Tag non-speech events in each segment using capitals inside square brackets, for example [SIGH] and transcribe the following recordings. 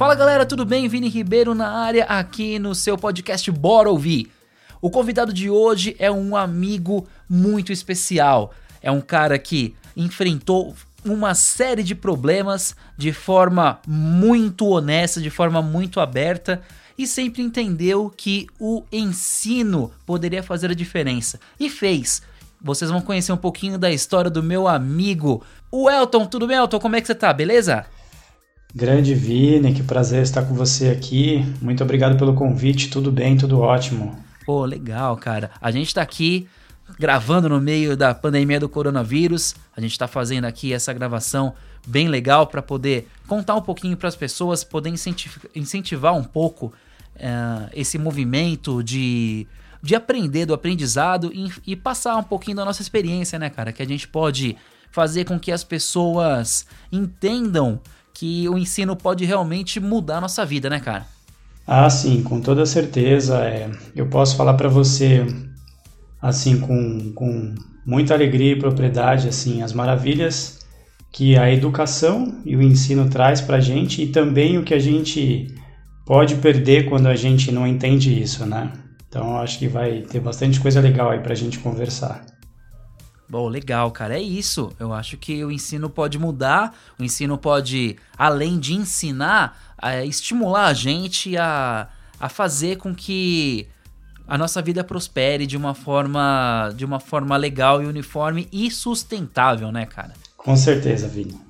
Fala galera, tudo bem? Vini Ribeiro na área aqui no seu podcast Bora Ouvir. O convidado de hoje é um amigo muito especial. É um cara que enfrentou uma série de problemas de forma muito honesta, de forma muito aberta e sempre entendeu que o ensino poderia fazer a diferença e fez. Vocês vão conhecer um pouquinho da história do meu amigo, o Elton. Tudo bem, Elton? Como é que você tá? Beleza? Grande Vini, que prazer estar com você aqui. Muito obrigado pelo convite. Tudo bem, tudo ótimo. Pô, legal, cara. A gente tá aqui gravando no meio da pandemia do coronavírus. A gente tá fazendo aqui essa gravação bem legal para poder contar um pouquinho para as pessoas, poder incentivar um pouco uh, esse movimento de, de aprender do aprendizado e, e passar um pouquinho da nossa experiência, né, cara? Que a gente pode fazer com que as pessoas entendam que o ensino pode realmente mudar a nossa vida, né, cara? Ah, sim, com toda certeza. É, eu posso falar para você, assim, com, com muita alegria e propriedade, assim, as maravilhas que a educação e o ensino traz para a gente e também o que a gente pode perder quando a gente não entende isso, né? Então, acho que vai ter bastante coisa legal aí para a gente conversar. Bom, legal, cara. É isso. Eu acho que o ensino pode mudar, o ensino pode, além de ensinar, é, estimular a gente a, a fazer com que a nossa vida prospere de uma forma de uma forma legal e uniforme e sustentável, né, cara? Com certeza, Vini.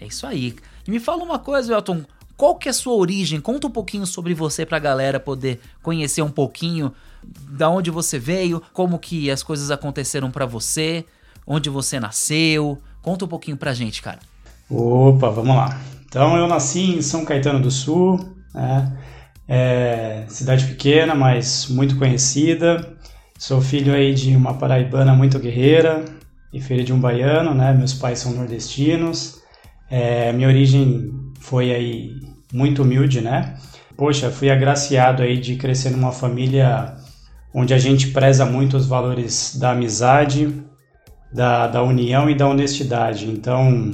É isso aí. E me fala uma coisa, Elton, qual que é a sua origem? Conta um pouquinho sobre você pra galera poder conhecer um pouquinho da onde você veio, como que as coisas aconteceram para você onde você nasceu. Conta um pouquinho pra gente, cara. Opa, vamos lá. Então, eu nasci em São Caetano do Sul, né? É, cidade pequena, mas muito conhecida. Sou filho aí de uma paraibana muito guerreira e filho de um baiano, né? Meus pais são nordestinos. É, minha origem foi aí muito humilde, né? Poxa, fui agraciado aí de crescer numa família onde a gente preza muito os valores da amizade, da, da união e da honestidade. Então,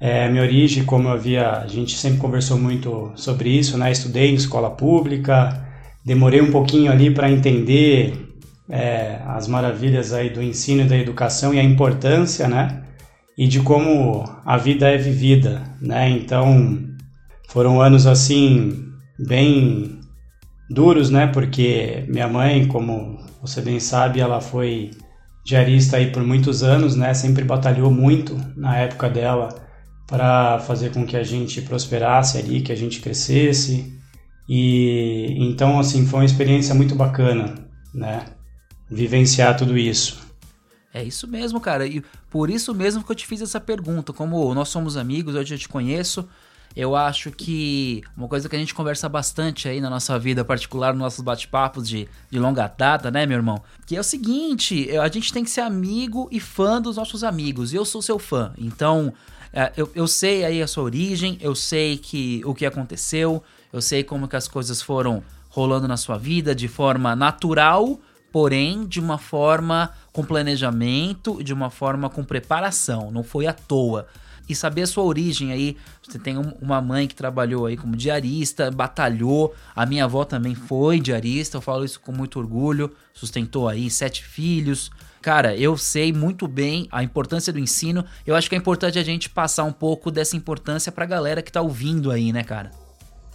é, minha origem, como eu havia, a gente sempre conversou muito sobre isso, né? Estudei em escola pública, demorei um pouquinho ali para entender é, as maravilhas aí do ensino e da educação e a importância, né? E de como a vida é vivida, né? Então, foram anos assim bem duros, né? Porque minha mãe, como você bem sabe, ela foi diarista aí por muitos anos, né? Sempre batalhou muito na época dela para fazer com que a gente prosperasse ali, que a gente crescesse. E então assim, foi uma experiência muito bacana, né? Vivenciar tudo isso. É isso mesmo, cara. E por isso mesmo que eu te fiz essa pergunta. Como nós somos amigos, eu já te conheço, eu acho que uma coisa que a gente conversa bastante aí na nossa vida particular, nos nossos bate-papos de, de longa data, né, meu irmão? Que é o seguinte: a gente tem que ser amigo e fã dos nossos amigos. Eu sou seu fã. Então, é, eu, eu sei aí a sua origem, eu sei que o que aconteceu, eu sei como que as coisas foram rolando na sua vida de forma natural, porém de uma forma com planejamento, de uma forma com preparação. Não foi à toa e saber a sua origem aí. Você tem um, uma mãe que trabalhou aí como diarista, batalhou. A minha avó também foi diarista, eu falo isso com muito orgulho. Sustentou aí sete filhos. Cara, eu sei muito bem a importância do ensino. Eu acho que é importante a gente passar um pouco dessa importância pra galera que tá ouvindo aí, né, cara?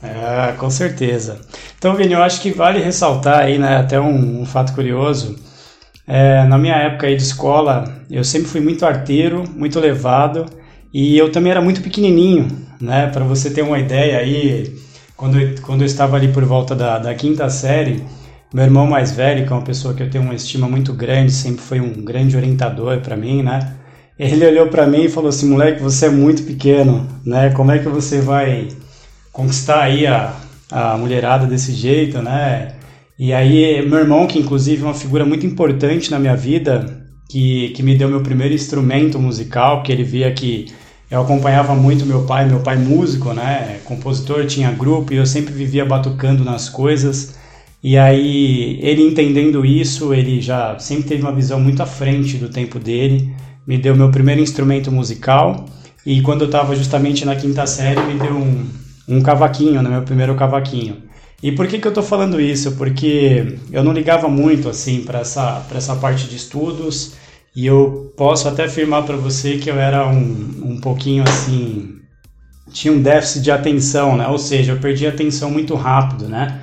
É, com certeza. Então, Vini, eu acho que vale ressaltar aí, né, até um, um fato curioso. É, na minha época aí de escola, eu sempre fui muito arteiro, muito levado. E eu também era muito pequenininho, né? Para você ter uma ideia aí, quando eu, quando eu estava ali por volta da, da quinta série, meu irmão mais velho, que é uma pessoa que eu tenho uma estima muito grande, sempre foi um grande orientador para mim, né? Ele olhou para mim e falou assim, moleque, você é muito pequeno, né? Como é que você vai conquistar aí a, a mulherada desse jeito, né? E aí, meu irmão, que inclusive é uma figura muito importante na minha vida, que, que me deu meu primeiro instrumento musical, que ele via que eu acompanhava muito meu pai, meu pai músico, né, compositor, tinha grupo e eu sempre vivia batucando nas coisas. E aí, ele entendendo isso, ele já sempre teve uma visão muito à frente do tempo dele, me deu meu primeiro instrumento musical. E quando eu estava justamente na quinta série, me deu um, um cavaquinho, né, meu primeiro cavaquinho. E por que, que eu estou falando isso? Porque eu não ligava muito assim para essa, essa parte de estudos e eu posso até afirmar para você que eu era um, um pouquinho assim. tinha um déficit de atenção, né? Ou seja, eu perdi a atenção muito rápido, né?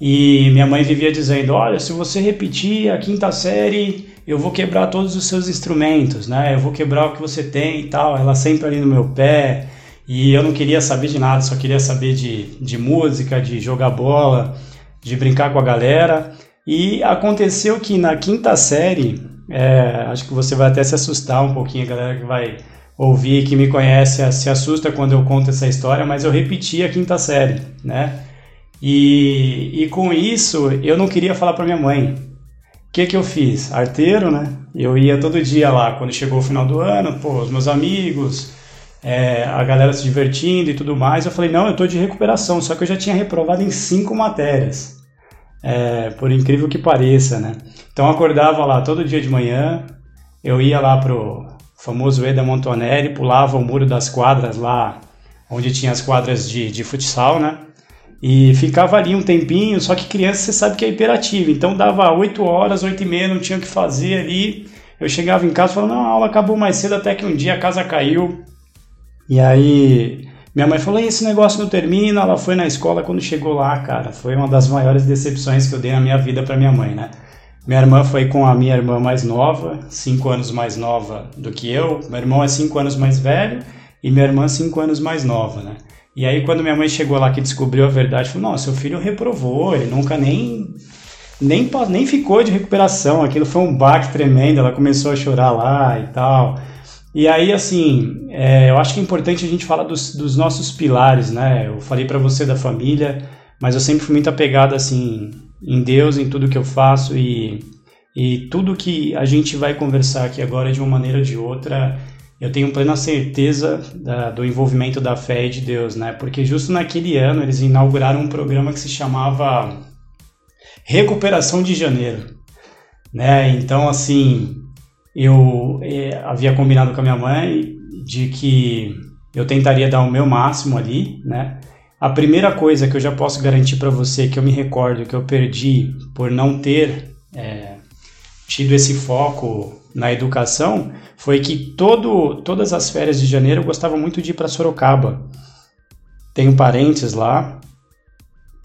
E minha mãe vivia dizendo: Olha, se você repetir a quinta série, eu vou quebrar todos os seus instrumentos, né? Eu vou quebrar o que você tem e tal. Ela sempre ali no meu pé. E eu não queria saber de nada, só queria saber de, de música, de jogar bola, de brincar com a galera. E aconteceu que na quinta série, é, acho que você vai até se assustar um pouquinho, a galera que vai ouvir, que me conhece, se assusta quando eu conto essa história, mas eu repeti a quinta série, né? E, e com isso, eu não queria falar para minha mãe. O que, que eu fiz? Arteiro, né? Eu ia todo dia lá, quando chegou o final do ano, pô, os meus amigos, é, a galera se divertindo e tudo mais. Eu falei, não, eu tô de recuperação, só que eu já tinha reprovado em cinco matérias. É, por incrível que pareça, né? Então acordava lá todo dia de manhã, eu ia lá pro famoso Eda Montonelli, pulava o muro das quadras lá, onde tinha as quadras de, de futsal, né? E ficava ali um tempinho, só que criança você sabe que é imperativa, então dava 8 horas, 8 e meia, não tinha o que fazer ali. Eu chegava em casa falava, não, a aula acabou mais cedo, até que um dia a casa caiu, e aí minha mãe falou: esse negócio não termina. Ela foi na escola quando chegou lá, cara. Foi uma das maiores decepções que eu dei na minha vida para minha mãe, né? Minha irmã foi com a minha irmã mais nova, cinco anos mais nova do que eu. Meu irmão é cinco anos mais velho e minha irmã cinco anos mais nova, né? E aí quando minha mãe chegou lá que descobriu a verdade, falou: "Não, seu filho reprovou, ele nunca nem nem nem ficou de recuperação. Aquilo foi um baque tremendo. Ela começou a chorar lá e tal. E aí, assim, é, eu acho que é importante a gente falar dos, dos nossos pilares, né? Eu falei para você da família, mas eu sempre fui muito apegado, assim, em Deus, em tudo que eu faço e, e tudo que a gente vai conversar aqui agora, de uma maneira ou de outra, eu tenho plena certeza da, do envolvimento da fé e de Deus, né? Porque justo naquele ano eles inauguraram um programa que se chamava Recuperação de Janeiro, né? Então, assim, eu é, havia combinado com a minha mãe de que eu tentaria dar o meu máximo ali, né? A primeira coisa que eu já posso garantir para você que eu me recordo que eu perdi por não ter é, tido esse foco na educação foi que todo, todas as férias de janeiro eu gostava muito de ir para Sorocaba. Tenho parentes lá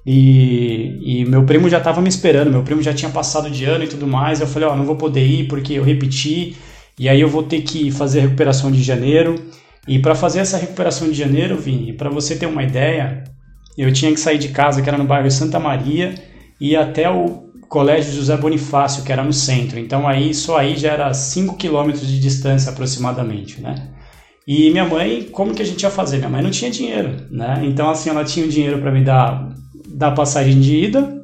e, e meu primo já estava me esperando, meu primo já tinha passado de ano e tudo mais. Eu falei, ó, oh, não vou poder ir porque eu repeti, e aí eu vou ter que fazer a recuperação de janeiro. E para fazer essa recuperação de janeiro, Vini, para você ter uma ideia, eu tinha que sair de casa, que era no bairro Santa Maria, e ir até o Colégio José Bonifácio, que era no centro. Então aí só aí já era 5 quilômetros de distância aproximadamente, né? E minha mãe, como que a gente ia fazer? Minha mãe não tinha dinheiro, né? Então assim, ela tinha o dinheiro para me dar da passagem de ida,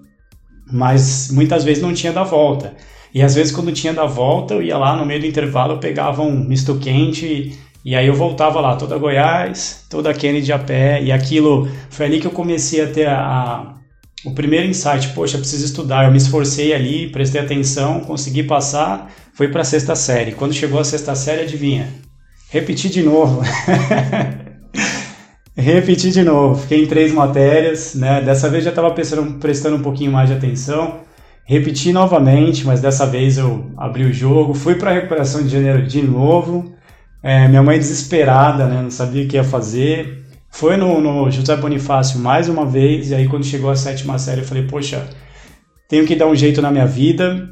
mas muitas vezes não tinha da volta. E às vezes quando tinha da volta, eu ia lá no meio do intervalo, eu pegava um misto quente e aí eu voltava lá, toda Goiás, toda Kennedy a pé, e aquilo foi ali que eu comecei a ter a, a, o primeiro insight, poxa, preciso estudar. Eu me esforcei ali, prestei atenção, consegui passar, fui para a sexta série. Quando chegou a sexta série, adivinha? Repeti de novo. [LAUGHS] Repeti de novo, fiquei em três matérias, né? Dessa vez já estava prestando um pouquinho mais de atenção. Repeti novamente, mas dessa vez eu abri o jogo, fui para a recuperação de janeiro de novo. É, minha mãe desesperada, né? Não sabia o que ia fazer. Foi no, no José Bonifácio mais uma vez, e aí quando chegou a sétima série eu falei, poxa, tenho que dar um jeito na minha vida.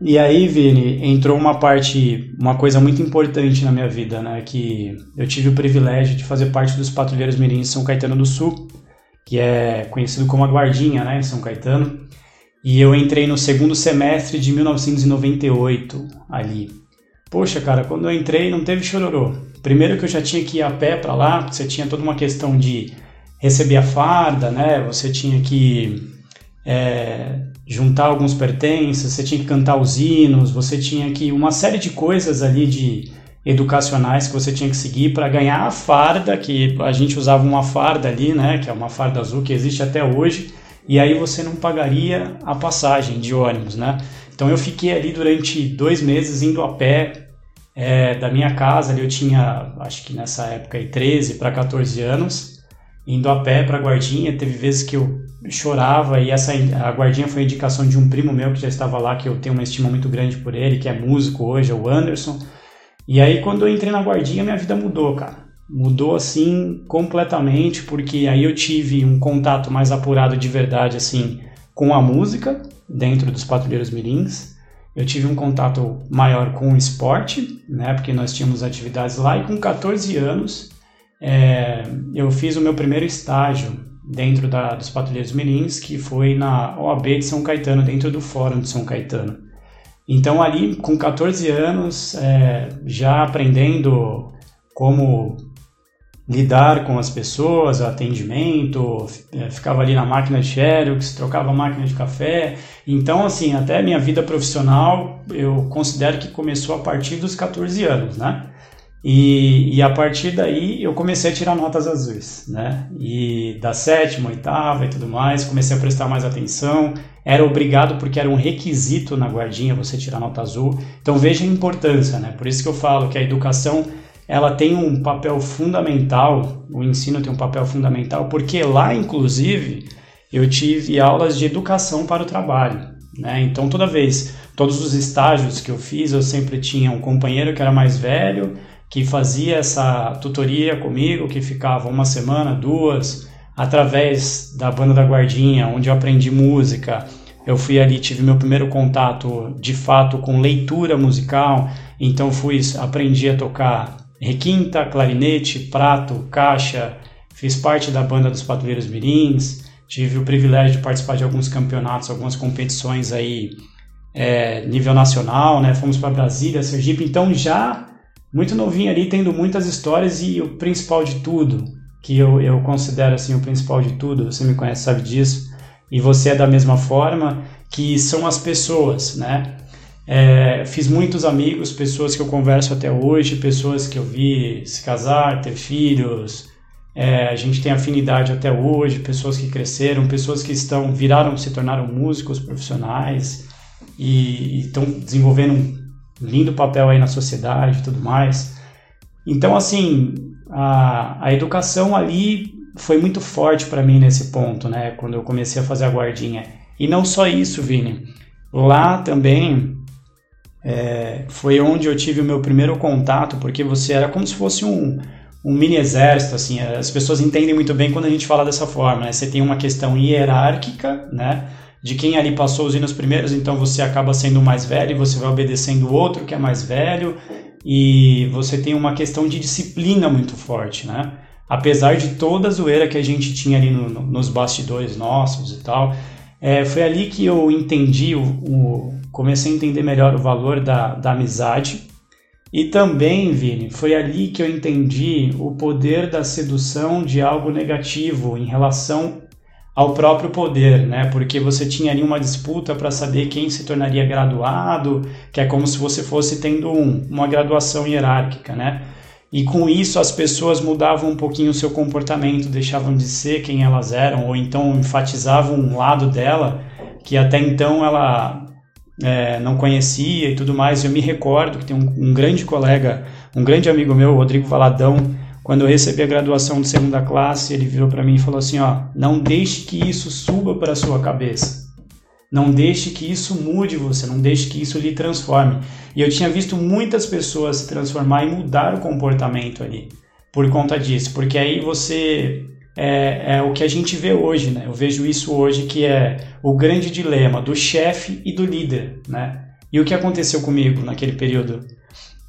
E aí, Vini, entrou uma parte, uma coisa muito importante na minha vida, né? Que eu tive o privilégio de fazer parte dos Patrulheiros Mirins São Caetano do Sul, que é conhecido como a Guardinha, né? Em São Caetano. E eu entrei no segundo semestre de 1998 ali. Poxa, cara, quando eu entrei não teve chororô. Primeiro que eu já tinha que ir a pé para lá, você tinha toda uma questão de receber a farda, né? Você tinha que é, juntar alguns pertences, você tinha que cantar os hinos, você tinha que uma série de coisas ali de educacionais que você tinha que seguir para ganhar a farda, que a gente usava uma farda ali, né, que é uma farda azul que existe até hoje, e aí você não pagaria a passagem de ônibus, né? Então eu fiquei ali durante dois meses indo a pé é, da minha casa, ali eu tinha, acho que nessa época, 13 para 14 anos, indo a pé para a guardinha. Teve vezes que eu chorava e essa a guardinha foi a indicação de um primo meu que já estava lá, que eu tenho uma estima muito grande por ele, que é músico hoje, é o Anderson. E aí quando eu entrei na guardinha, minha vida mudou, cara. Mudou assim completamente, porque aí eu tive um contato mais apurado de verdade assim com a música dentro dos patrulheiros mirins. Eu tive um contato maior com o esporte, né, porque nós tínhamos atividades lá e com 14 anos é, eu fiz o meu primeiro estágio dentro da, dos Patrulheiros Mirins, que foi na OAB de São Caetano, dentro do Fórum de São Caetano. Então, ali, com 14 anos, é, já aprendendo como lidar com as pessoas, atendimento, é, ficava ali na máquina de xerox, trocava máquina de café. Então, assim, até minha vida profissional, eu considero que começou a partir dos 14 anos, né? E, e, a partir daí eu comecei a tirar notas azuis, né? E da sétima, oitava e tudo mais, comecei a prestar mais atenção. Era obrigado porque era um requisito na guardinha você tirar nota azul. Então veja a importância, né? Por isso que eu falo que a educação ela tem um papel fundamental, o ensino tem um papel fundamental, porque lá, inclusive, eu tive aulas de educação para o trabalho. Né? Então, toda vez, todos os estágios que eu fiz, eu sempre tinha um companheiro que era mais velho, que fazia essa tutoria comigo, que ficava uma semana, duas, através da banda da Guardinha, onde eu aprendi música. Eu fui ali, tive meu primeiro contato de fato com leitura musical, então fui aprendi a tocar requinta, clarinete, prato, caixa, fiz parte da banda dos Patrulheiros Mirins, tive o privilégio de participar de alguns campeonatos, algumas competições aí é, nível nacional, né? Fomos para Brasília, Sergipe, então já muito novinho ali, tendo muitas histórias e o principal de tudo, que eu, eu considero assim o principal de tudo, você me conhece, sabe disso, e você é da mesma forma, que são as pessoas, né? É, fiz muitos amigos, pessoas que eu converso até hoje, pessoas que eu vi se casar, ter filhos, é, a gente tem afinidade até hoje, pessoas que cresceram, pessoas que estão viraram, se tornaram músicos profissionais e estão desenvolvendo lindo papel aí na sociedade e tudo mais. Então, assim, a, a educação ali foi muito forte para mim nesse ponto, né? Quando eu comecei a fazer a guardinha. E não só isso, Vini. Lá também é, foi onde eu tive o meu primeiro contato, porque você era como se fosse um, um mini exército, assim. As pessoas entendem muito bem quando a gente fala dessa forma, né? Você tem uma questão hierárquica, né? de quem ali passou os hinos primeiros, então você acaba sendo o mais velho você vai obedecendo o outro que é mais velho e você tem uma questão de disciplina muito forte, né? Apesar de toda a zoeira que a gente tinha ali no, no, nos bastidores nossos e tal, é, foi ali que eu entendi, o, o, comecei a entender melhor o valor da, da amizade e também, Vini, foi ali que eu entendi o poder da sedução de algo negativo em relação ao próprio poder, né? Porque você tinha ali uma disputa para saber quem se tornaria graduado, que é como se você fosse tendo um, uma graduação hierárquica, né? E com isso as pessoas mudavam um pouquinho o seu comportamento, deixavam de ser quem elas eram, ou então enfatizavam um lado dela que até então ela é, não conhecia e tudo mais. Eu me recordo que tem um, um grande colega, um grande amigo meu, Rodrigo Valadão, quando eu recebi a graduação de segunda classe, ele virou para mim e falou assim: ó, não deixe que isso suba para sua cabeça. Não deixe que isso mude você, não deixe que isso lhe transforme. E eu tinha visto muitas pessoas se transformar e mudar o comportamento ali por conta disso, porque aí você é, é, o que a gente vê hoje, né? Eu vejo isso hoje que é o grande dilema do chefe e do líder, né? E o que aconteceu comigo naquele período?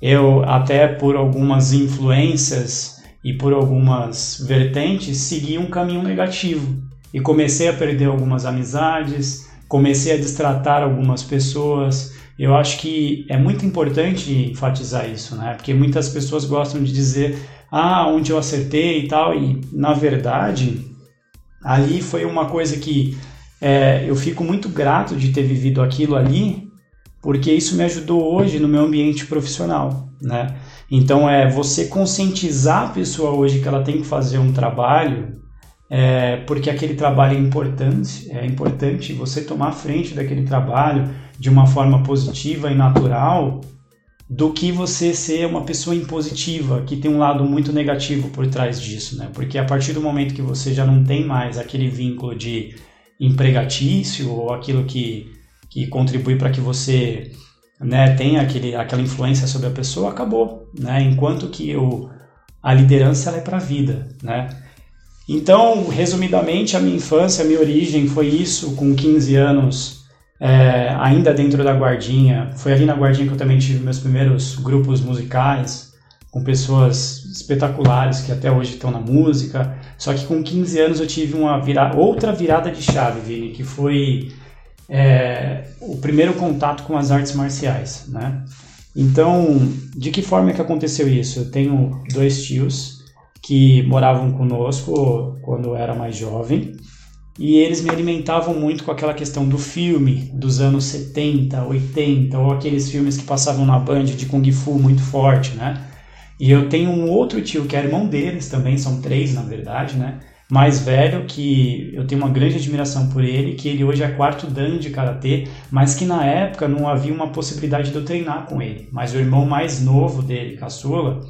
Eu até por algumas influências e por algumas vertentes segui um caminho negativo e comecei a perder algumas amizades, comecei a destratar algumas pessoas. Eu acho que é muito importante enfatizar isso, né? Porque muitas pessoas gostam de dizer, ah, onde eu acertei e tal, e na verdade, ali foi uma coisa que é, eu fico muito grato de ter vivido aquilo ali, porque isso me ajudou hoje no meu ambiente profissional, né? Então é você conscientizar a pessoa hoje que ela tem que fazer um trabalho, é, porque aquele trabalho é importante, é importante você tomar frente daquele trabalho de uma forma positiva e natural, do que você ser uma pessoa impositiva, que tem um lado muito negativo por trás disso, né? Porque a partir do momento que você já não tem mais aquele vínculo de empregatício ou aquilo que, que contribui para que você né, tenha aquele, aquela influência sobre a pessoa, acabou, né? Enquanto que o, a liderança ela é para a vida, né? Então, resumidamente, a minha infância, a minha origem foi isso, com 15 anos, é, ainda dentro da Guardinha. Foi ali na Guardinha que eu também tive meus primeiros grupos musicais, com pessoas espetaculares que até hoje estão na música. Só que com 15 anos eu tive uma vira... outra virada de chave, Vini, que foi é, o primeiro contato com as artes marciais, né? Então, de que forma é que aconteceu isso? Eu tenho dois tios que moravam conosco quando eu era mais jovem. E eles me alimentavam muito com aquela questão do filme dos anos 70, 80, ou aqueles filmes que passavam na Band de Kung Fu muito forte, né? E eu tenho um outro tio que é irmão deles também, são três na verdade, né? Mais velho, que eu tenho uma grande admiração por ele, que ele hoje é quarto dan de karatê, mas que na época não havia uma possibilidade de eu treinar com ele. Mas o irmão mais novo dele, caçula,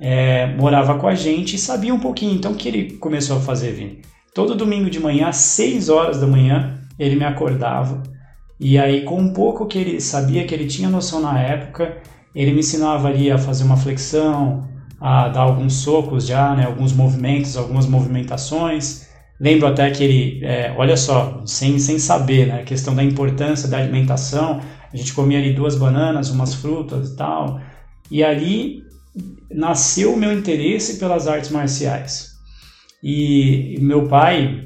é, morava com a gente e sabia um pouquinho. Então, o que ele começou a fazer, Vini? Todo domingo de manhã, às 6 horas da manhã, ele me acordava. E aí, com um pouco que ele sabia, que ele tinha noção na época, ele me ensinava ali a fazer uma flexão, a dar alguns socos já, né, alguns movimentos, algumas movimentações. Lembro até que ele, é, olha só, sem, sem saber, né, a questão da importância da alimentação, a gente comia ali duas bananas, umas frutas e tal. E ali nasceu o meu interesse pelas artes marciais. E meu pai,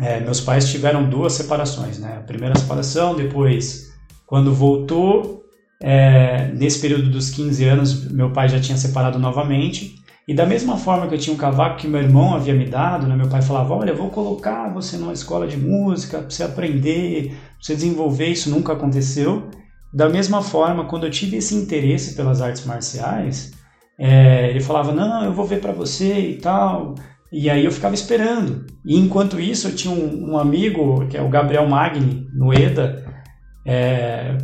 é, meus pais tiveram duas separações, né? A primeira separação, depois, quando voltou, é, nesse período dos 15 anos, meu pai já tinha separado novamente. E da mesma forma que eu tinha um cavaco que meu irmão havia me dado, né, meu pai falava: Olha, vou colocar você numa escola de música para você aprender, para você desenvolver. Isso nunca aconteceu. Da mesma forma, quando eu tive esse interesse pelas artes marciais, é, ele falava, não, eu vou ver para você e tal. E aí eu ficava esperando. E enquanto isso, eu tinha um, um amigo, que é o Gabriel Magni, no EDA, é,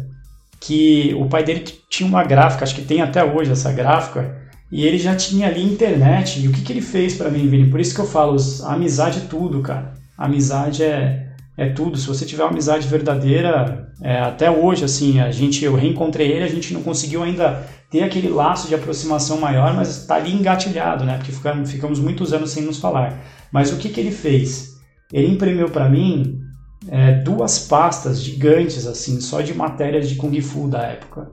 que o pai dele tinha uma gráfica, acho que tem até hoje essa gráfica, e ele já tinha ali internet. E o que, que ele fez para mim, Vini? Por isso que eu falo, amizade é tudo, cara. Amizade é, é tudo. Se você tiver uma amizade verdadeira, é, até hoje, assim, a gente, eu reencontrei ele, a gente não conseguiu ainda ter aquele laço de aproximação maior, mas está ali engatilhado, né? Porque ficamos, ficamos muitos anos sem nos falar. Mas o que, que ele fez? Ele imprimiu para mim é, duas pastas gigantes, assim, só de matérias de Kung Fu da época.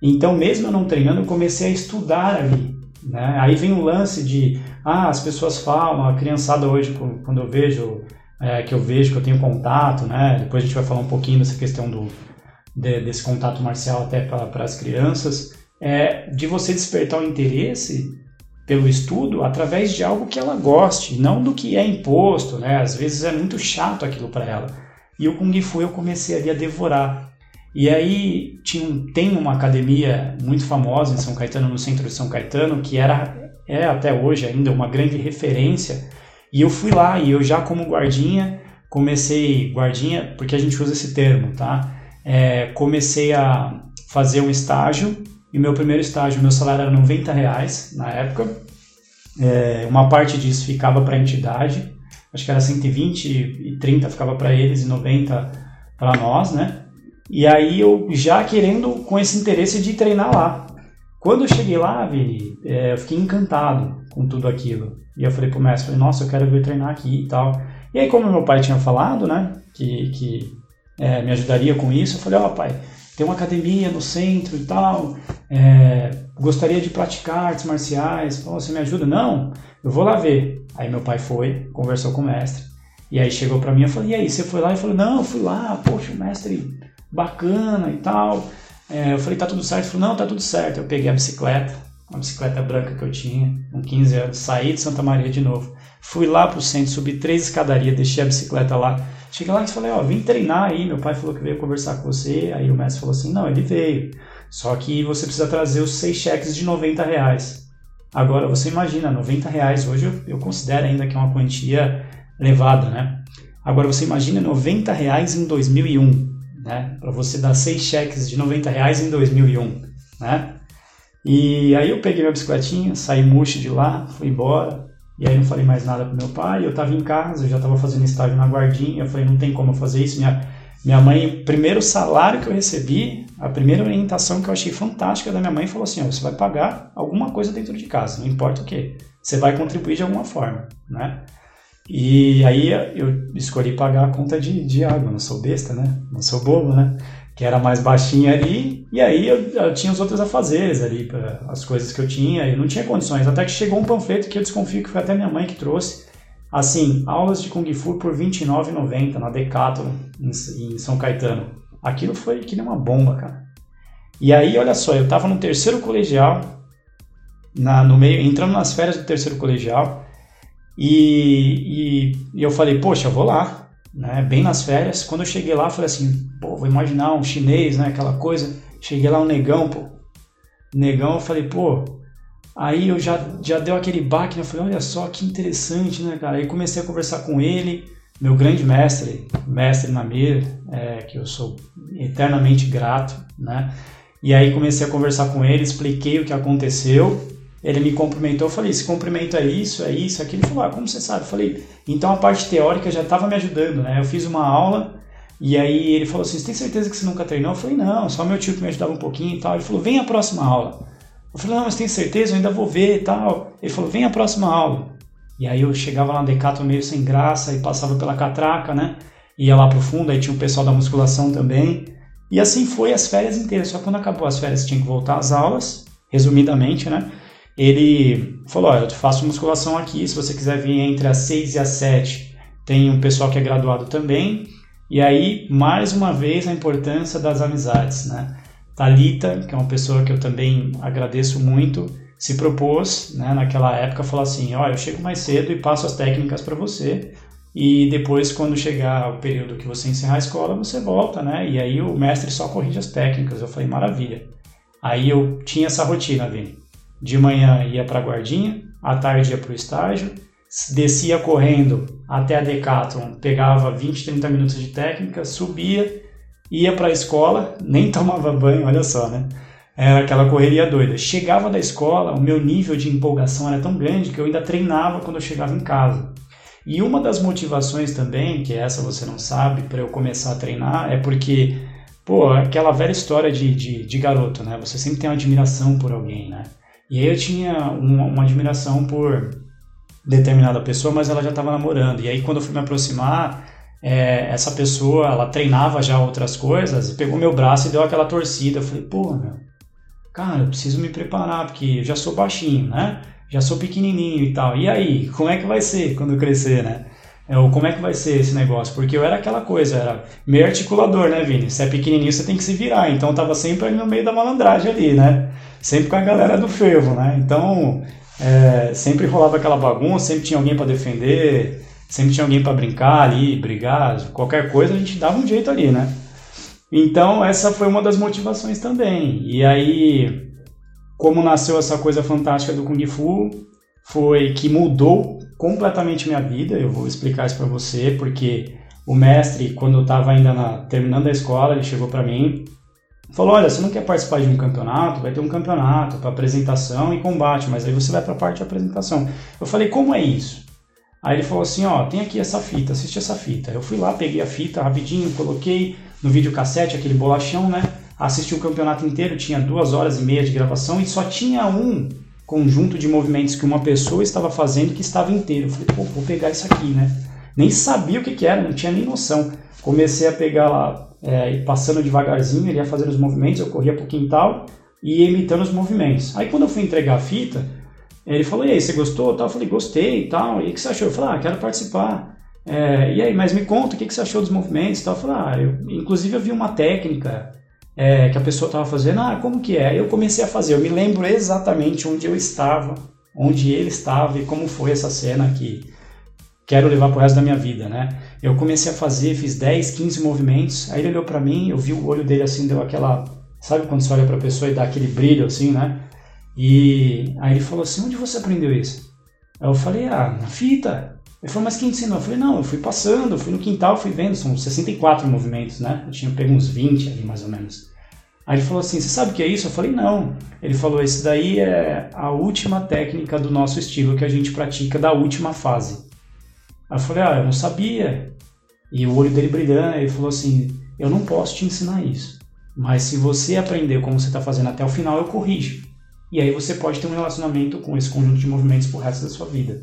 Então, mesmo eu não treinando, eu comecei a estudar ali. Né? Aí vem o lance de, ah, as pessoas falam, a criançada hoje, quando eu vejo, é, que eu vejo, que eu tenho contato, né? Depois a gente vai falar um pouquinho dessa questão do, de, desse contato marcial até para as crianças é, de você despertar o interesse pelo estudo através de algo que ela goste, não do que é imposto, né? Às vezes é muito chato aquilo para ela. E o Kung Fu eu comecei ali a devorar. E aí tinha tem uma academia muito famosa em São Caetano, no centro de São Caetano, que era é até hoje ainda uma grande referência. E eu fui lá e eu já como guardinha comecei guardinha porque a gente usa esse termo, tá? É, comecei a fazer um estágio e meu primeiro estágio, meu salário era 90 reais na época. É, uma parte disso ficava para a entidade, acho que era 120 e 30 ficava para eles e 90 para nós, né? E aí eu já querendo com esse interesse de treinar lá. Quando eu cheguei lá, Vini, é, eu fiquei encantado com tudo aquilo. E eu falei pro mestre, falei, nossa, eu quero vir treinar aqui e tal. E aí, como meu pai tinha falado, né, que, que é, me ajudaria com isso, eu falei, ó oh, pai, tem uma academia no centro e tal, é, gostaria de praticar artes marciais, oh, você me ajuda? Não, eu vou lá ver. Aí meu pai foi, conversou com o mestre, e aí chegou para mim e falou, e aí, você foi lá? Ele falou, não, eu fui lá, poxa, o mestre bacana e tal. É, eu falei, tá tudo certo? Ele falou, não, tá tudo certo. Eu peguei a bicicleta, uma bicicleta branca que eu tinha, com 15 anos, saí de Santa Maria de novo. Fui lá pro centro, subi três escadarias, deixei a bicicleta lá, Cheguei lá e falei, ó, vim treinar aí, meu pai falou que veio conversar com você, aí o mestre falou assim, não, ele veio, só que você precisa trazer os seis cheques de 90 reais. Agora, você imagina, 90 reais hoje eu, eu considero ainda que é uma quantia elevada, né? Agora, você imagina 90 reais em 2001, né? Para você dar seis cheques de 90 reais em 2001, né? E aí eu peguei minha bicicletinha, saí murcho de lá, fui embora. E aí não falei mais nada pro meu pai. Eu tava em casa, eu já tava fazendo estágio na guardinha. Eu falei, não tem como eu fazer isso. Minha, minha mãe, primeiro salário que eu recebi, a primeira orientação que eu achei fantástica da minha mãe falou assim: ó, você vai pagar alguma coisa dentro de casa, não importa o que. Você vai contribuir de alguma forma, né? E aí eu escolhi pagar a conta de, de água, não sou besta, né? Não sou bobo, né? Que era mais baixinha ali, e aí eu, eu tinha os outros afazeres ali, pra, as coisas que eu tinha, eu não tinha condições. Até que chegou um panfleto que eu desconfio que foi até minha mãe que trouxe, assim, aulas de Kung Fu por R$29,90 na Decathlon, em, em São Caetano. Aquilo foi que nem uma bomba, cara. E aí, olha só, eu tava no terceiro colegial, na, no meio, entrando nas férias do terceiro colegial, e, e, e, eu falei, poxa, eu vou lá, né? Bem nas férias. Quando eu cheguei lá, falei assim, pô, vou imaginar um chinês, né? Aquela coisa. Cheguei lá, um negão, pô. Negão, eu falei, pô. Aí eu já, já deu aquele baque, né? Eu falei, olha só que interessante, né, cara? Aí comecei a conversar com ele, meu grande mestre, mestre Namir, é, que eu sou eternamente grato, né? E aí comecei a conversar com ele, expliquei o que aconteceu ele me cumprimentou, eu falei, esse cumprimento é isso, é isso, é aquilo. Ele falou, ah, como você sabe? Eu falei, então a parte teórica já estava me ajudando, né? Eu fiz uma aula e aí ele falou assim, você tem certeza que você nunca treinou? Eu falei, não, só meu tio que me ajudava um pouquinho e tal. Ele falou, vem a próxima aula. Eu falei, não, mas tem certeza? Eu ainda vou ver e tal. Ele falou, vem a próxima aula. E aí eu chegava lá no Decato meio sem graça e passava pela catraca, né? Ia lá pro fundo, aí tinha o pessoal da musculação também. E assim foi as férias inteiras. Só quando acabou as férias tinha que voltar às aulas, resumidamente, né? Ele falou: Olha, eu faço musculação aqui, se você quiser vir entre as 6 e as 7, tem um pessoal que é graduado também. E aí, mais uma vez, a importância das amizades, né? Talita, que é uma pessoa que eu também agradeço muito, se propôs, né, naquela época, falar assim: Olha, eu chego mais cedo e passo as técnicas para você. E depois, quando chegar o período que você encerrar a escola, você volta, né? E aí o mestre só corrige as técnicas. Eu falei: Maravilha. Aí eu tinha essa rotina, Vini de manhã ia para a guardinha, à tarde ia para o estágio, descia correndo até a Decathlon, pegava 20, 30 minutos de técnica, subia, ia para a escola, [LAUGHS] nem tomava banho, olha só, né? Era aquela correria doida. Chegava da escola, o meu nível de empolgação era tão grande que eu ainda treinava quando eu chegava em casa. E uma das motivações também, que essa você não sabe, para eu começar a treinar, é porque, pô, aquela velha história de, de, de garoto, né? Você sempre tem uma admiração por alguém, né? E aí eu tinha uma, uma admiração por determinada pessoa, mas ela já estava namorando. E aí quando eu fui me aproximar, é, essa pessoa, ela treinava já outras coisas, pegou meu braço e deu aquela torcida. Eu falei, pô, meu, cara, eu preciso me preparar, porque eu já sou baixinho, né? Já sou pequenininho e tal. E aí, como é que vai ser quando eu crescer, né? É, ou como é que vai ser esse negócio? Porque eu era aquela coisa, era meio articulador, né, Vini? Se é pequenininho, você tem que se virar. Então eu tava sempre no meio da malandragem ali, né? Sempre com a galera do fervo, né? Então, é, sempre rolava aquela bagunça, sempre tinha alguém para defender, sempre tinha alguém para brincar ali, brigar, qualquer coisa a gente dava um jeito ali, né? Então, essa foi uma das motivações também. E aí, como nasceu essa coisa fantástica do Kung Fu, foi que mudou completamente minha vida. Eu vou explicar isso para você, porque o mestre, quando eu estava ainda na, terminando a escola, ele chegou para mim falou: olha, você não quer participar de um campeonato? Vai ter um campeonato para apresentação e combate, mas aí você vai para a parte de apresentação. Eu falei: como é isso? Aí ele falou assim: ó, tem aqui essa fita, assiste essa fita. Eu fui lá, peguei a fita rapidinho, coloquei no videocassete, aquele bolachão, né? Assisti o campeonato inteiro, tinha duas horas e meia de gravação e só tinha um conjunto de movimentos que uma pessoa estava fazendo que estava inteiro. Eu falei, pô, vou pegar isso aqui, né? Nem sabia o que, que era, não tinha nem noção. Comecei a pegar lá é, passando devagarzinho, ele ia fazendo os movimentos, eu corria pro quintal e ia imitando os movimentos. Aí quando eu fui entregar a fita, ele falou, e aí, você gostou? Eu falei, gostei e tal. E o que você achou? Eu falei, ah, quero participar. É, e aí, mas me conta, o que você achou dos movimentos? Eu falei, ah, eu, inclusive eu vi uma técnica é, que a pessoa estava fazendo, ah, como que é? Eu comecei a fazer, eu me lembro exatamente onde eu estava, onde ele estava e como foi essa cena aqui quero levar pro resto da minha vida, né? Eu comecei a fazer, fiz 10, 15 movimentos, aí ele olhou para mim, eu vi o olho dele assim, deu aquela, sabe quando você olha para a pessoa e dá aquele brilho assim, né? E aí ele falou assim: "Onde você aprendeu isso?" Aí eu falei: "Ah, na fita". Ele falou: "Mas quem ensinou?" Eu falei: "Não, eu fui passando, fui no quintal, fui vendo, são 64 movimentos, né? Eu tinha pego uns 20 ali mais ou menos". Aí ele falou assim: Você sabe o que é isso? Eu falei: Não. Ele falou: Esse daí é a última técnica do nosso estilo que a gente pratica da última fase. Aí eu falei: Ah, eu não sabia. E o olho dele brilhando, ele falou assim: Eu não posso te ensinar isso. Mas se você aprender como você está fazendo até o final, eu corrijo. E aí você pode ter um relacionamento com esse conjunto de movimentos pro resto da sua vida.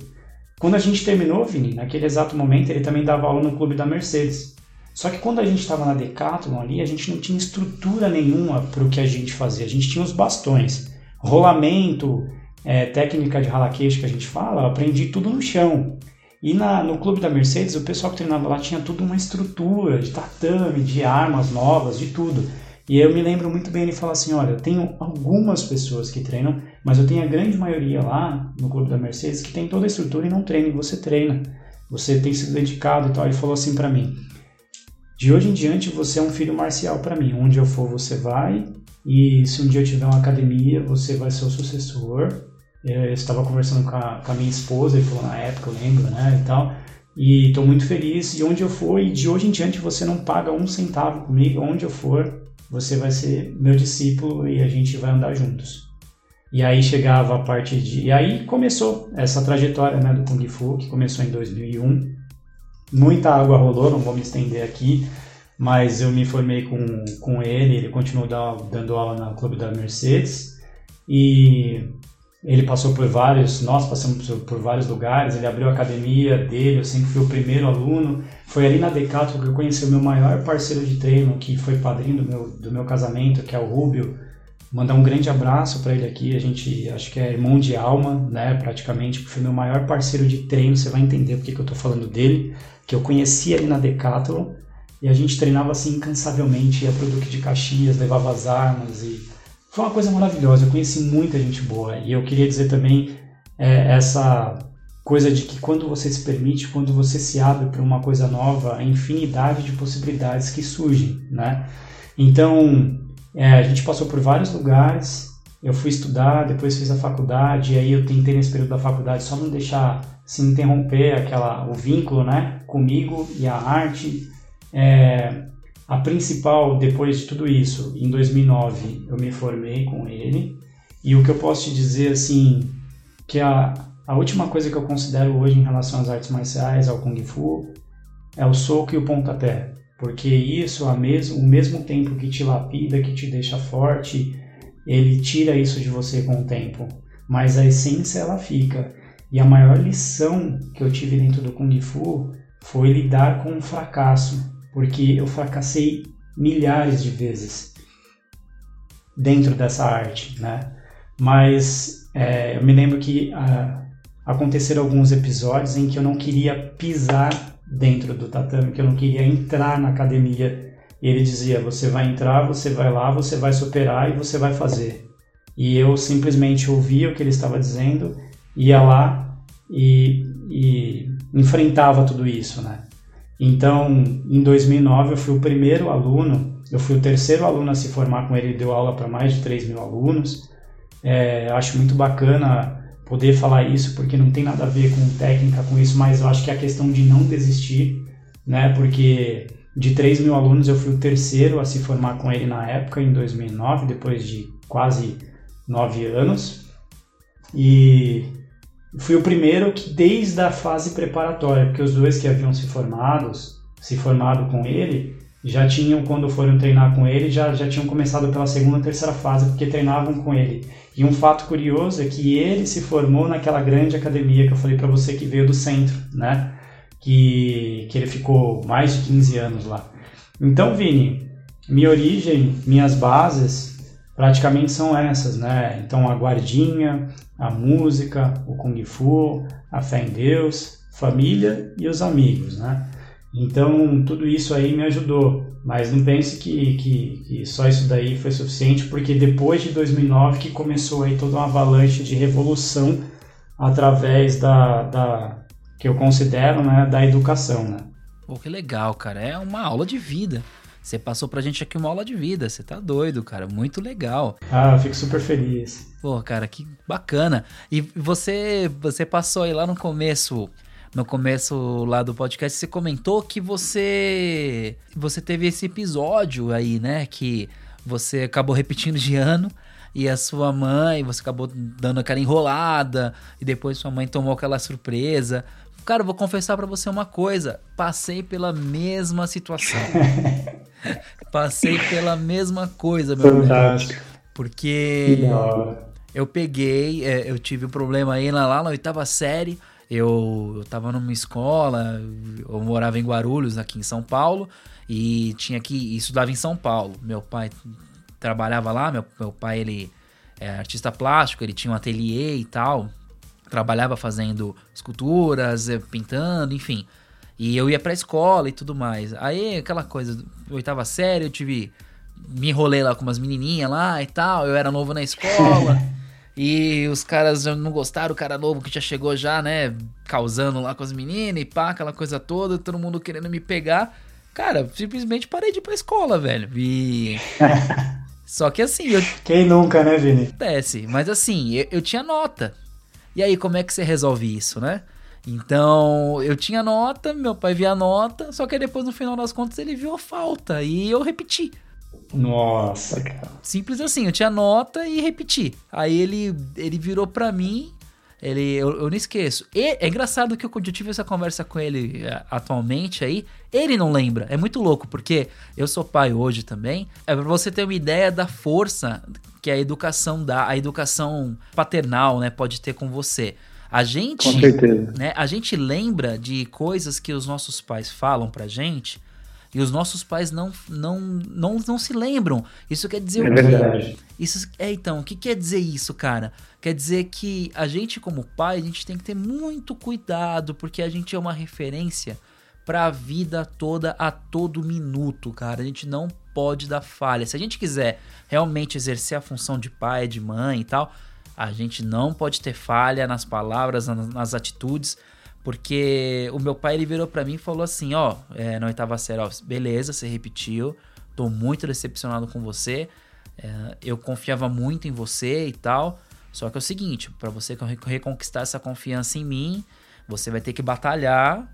Quando a gente terminou, Vini, naquele exato momento, ele também dava aula no clube da Mercedes. Só que quando a gente estava na Decathlon ali, a gente não tinha estrutura nenhuma para o que a gente fazia. A gente tinha os bastões, rolamento, é, técnica de ralaqueixo que a gente fala, eu aprendi tudo no chão. E na, no clube da Mercedes, o pessoal que treinava lá tinha tudo uma estrutura de tatame, de armas novas, de tudo. E eu me lembro muito bem ele falar assim, olha, eu tenho algumas pessoas que treinam, mas eu tenho a grande maioria lá no clube da Mercedes que tem toda a estrutura e não treina, e você treina. Você tem sido dedicado e tal. Ele falou assim para mim, de hoje em diante você é um filho marcial para mim. Onde eu for você vai e se um dia eu tiver uma academia você vai ser o sucessor. Eu estava conversando com a, com a minha esposa, ele falou na época, eu lembro, né, e tal. E estou muito feliz. E onde eu for, e de hoje em diante você não paga um centavo comigo. Onde eu for, você vai ser meu discípulo e a gente vai andar juntos. E aí chegava a parte de. E aí começou essa trajetória né, do Kung Fu, que começou em 2001. Muita água rolou, não vou me estender aqui, mas eu me formei com, com ele, ele continuou dando aula no clube da Mercedes. E ele passou por vários, nós passamos por, vários lugares, ele abriu a academia dele, eu sempre fui o primeiro aluno. Foi ali na Decathlon que eu conheci o meu maior parceiro de treino, que foi padrinho do meu, do meu casamento, que é o Rubio, Mandar um grande abraço para ele aqui. A gente acho que é irmão de alma, né? Praticamente, foi meu maior parceiro de treino. Você vai entender porque que eu tô falando dele. Que eu conheci ali na Decathlon e a gente treinava assim incansavelmente. Ia pro Duque de Caxias, levava as armas e foi uma coisa maravilhosa. Eu conheci muita gente boa e eu queria dizer também é, essa coisa de que quando você se permite, quando você se abre para uma coisa nova, a infinidade de possibilidades que surgem, né? Então, é, a gente passou por vários lugares. Eu fui estudar, depois fiz a faculdade, e aí eu tentei nesse período da faculdade só não deixar se interromper aquela, o vínculo né, comigo e a arte. É, a principal, depois de tudo isso, em 2009, eu me formei com ele. E o que eu posso te dizer, assim, que a, a última coisa que eu considero hoje em relação às artes marciais, ao Kung Fu, é o soco e o pontapé porque isso, ao mesmo, o mesmo tempo que te lapida, que te deixa forte, ele tira isso de você com o tempo. Mas a essência ela fica. E a maior lição que eu tive dentro do Kung Fu foi lidar com o fracasso, porque eu fracassei milhares de vezes dentro dessa arte, né? Mas é, eu me lembro que ah, aconteceram alguns episódios em que eu não queria pisar dentro do tatame, que eu não queria entrar na academia. E ele dizia: você vai entrar, você vai lá, você vai superar e você vai fazer. E eu simplesmente ouvia o que ele estava dizendo, ia lá e, e enfrentava tudo isso, né? Então, em 2009, eu fui o primeiro aluno, eu fui o terceiro aluno a se formar com ele, ele deu aula para mais de 3 mil alunos. É, acho muito bacana poder falar isso, porque não tem nada a ver com técnica, com isso, mas eu acho que é a questão de não desistir, né? Porque de 3 mil alunos eu fui o terceiro a se formar com ele na época, em 2009, depois de quase nove anos. E fui o primeiro que desde a fase preparatória, porque os dois que haviam se formados, se formado com ele, já tinham, quando foram treinar com ele, já, já tinham começado pela segunda terceira fase, porque treinavam com ele. E um fato curioso é que ele se formou naquela grande academia que eu falei para você que veio do centro, né? Que, que ele ficou mais de 15 anos lá. Então, Vini, minha origem, minhas bases praticamente são essas, né? Então, a guardinha, a música, o kung fu, a fé em Deus, família e os amigos, né? Então, tudo isso aí me ajudou. Mas não pense que, que, que, só isso daí foi suficiente, porque depois de 2009 que começou aí toda uma avalanche de revolução através da, da que eu considero, né, da educação, né? Pô, que legal, cara. É uma aula de vida. Você passou pra gente aqui uma aula de vida. Você tá doido, cara. Muito legal. Ah, eu fico super feliz. Pô, cara, que bacana. E você, você passou aí lá no começo no começo lá do podcast, você comentou que você você teve esse episódio aí, né? Que você acabou repetindo de ano e a sua mãe, você acabou dando aquela enrolada e depois sua mãe tomou aquela surpresa. Cara, eu vou confessar para você uma coisa, passei pela mesma situação. [LAUGHS] passei pela mesma coisa, meu Fantástico. Velho. Porque eu peguei, é, eu tive um problema aí lá na oitava série. Eu, eu tava numa escola, eu morava em Guarulhos, aqui em São Paulo, e tinha que estudava em São Paulo. Meu pai trabalhava lá, meu, meu pai ele é artista plástico, ele tinha um ateliê e tal, trabalhava fazendo esculturas, é, pintando, enfim. E eu ia pra escola e tudo mais. Aí aquela coisa, oitava série, eu tive me enrolei lá com umas menininhas lá e tal, eu era novo na escola. [LAUGHS] e os caras já não gostaram, o cara novo que já chegou já, né, causando lá com as meninas e pá, aquela coisa toda, todo mundo querendo me pegar. Cara, simplesmente parei de ir pra escola, velho. E. [LAUGHS] Só que assim. Eu... Quem nunca, né, Vini? Acontece. Mas assim, eu, eu tinha nota. E aí, como é que você resolve isso, né? Então, eu tinha nota, meu pai via a nota, só que depois, no final das contas, ele viu a falta e eu repeti. Nossa, cara. Simples assim, eu tinha nota e repeti. Aí ele, ele virou pra mim, ele, eu, eu não esqueço. E, é engraçado que eu, eu tive essa conversa com ele é, atualmente aí, ele não lembra. É muito louco, porque eu sou pai hoje também. É pra você ter uma ideia da força que a educação dá, a educação paternal, né, pode ter com você. A gente, né, a gente lembra de coisas que os nossos pais falam pra gente e os nossos pais não, não, não, não se lembram. Isso quer dizer é o quê? Verdade. Isso, é, então, o que quer dizer isso, cara? Quer dizer que a gente, como pai, a gente tem que ter muito cuidado, porque a gente é uma referência para a vida toda, a todo minuto, cara. A gente não pode dar falha. Se a gente quiser realmente exercer a função de pai, de mãe e tal, a gente não pode ter falha nas palavras, nas, nas atitudes porque o meu pai ele virou para mim e falou assim: ó, é, na oitava série, ó, beleza, você repetiu, tô muito decepcionado com você, é, eu confiava muito em você e tal. Só que é o seguinte: para você reconquistar essa confiança em mim, você vai ter que batalhar.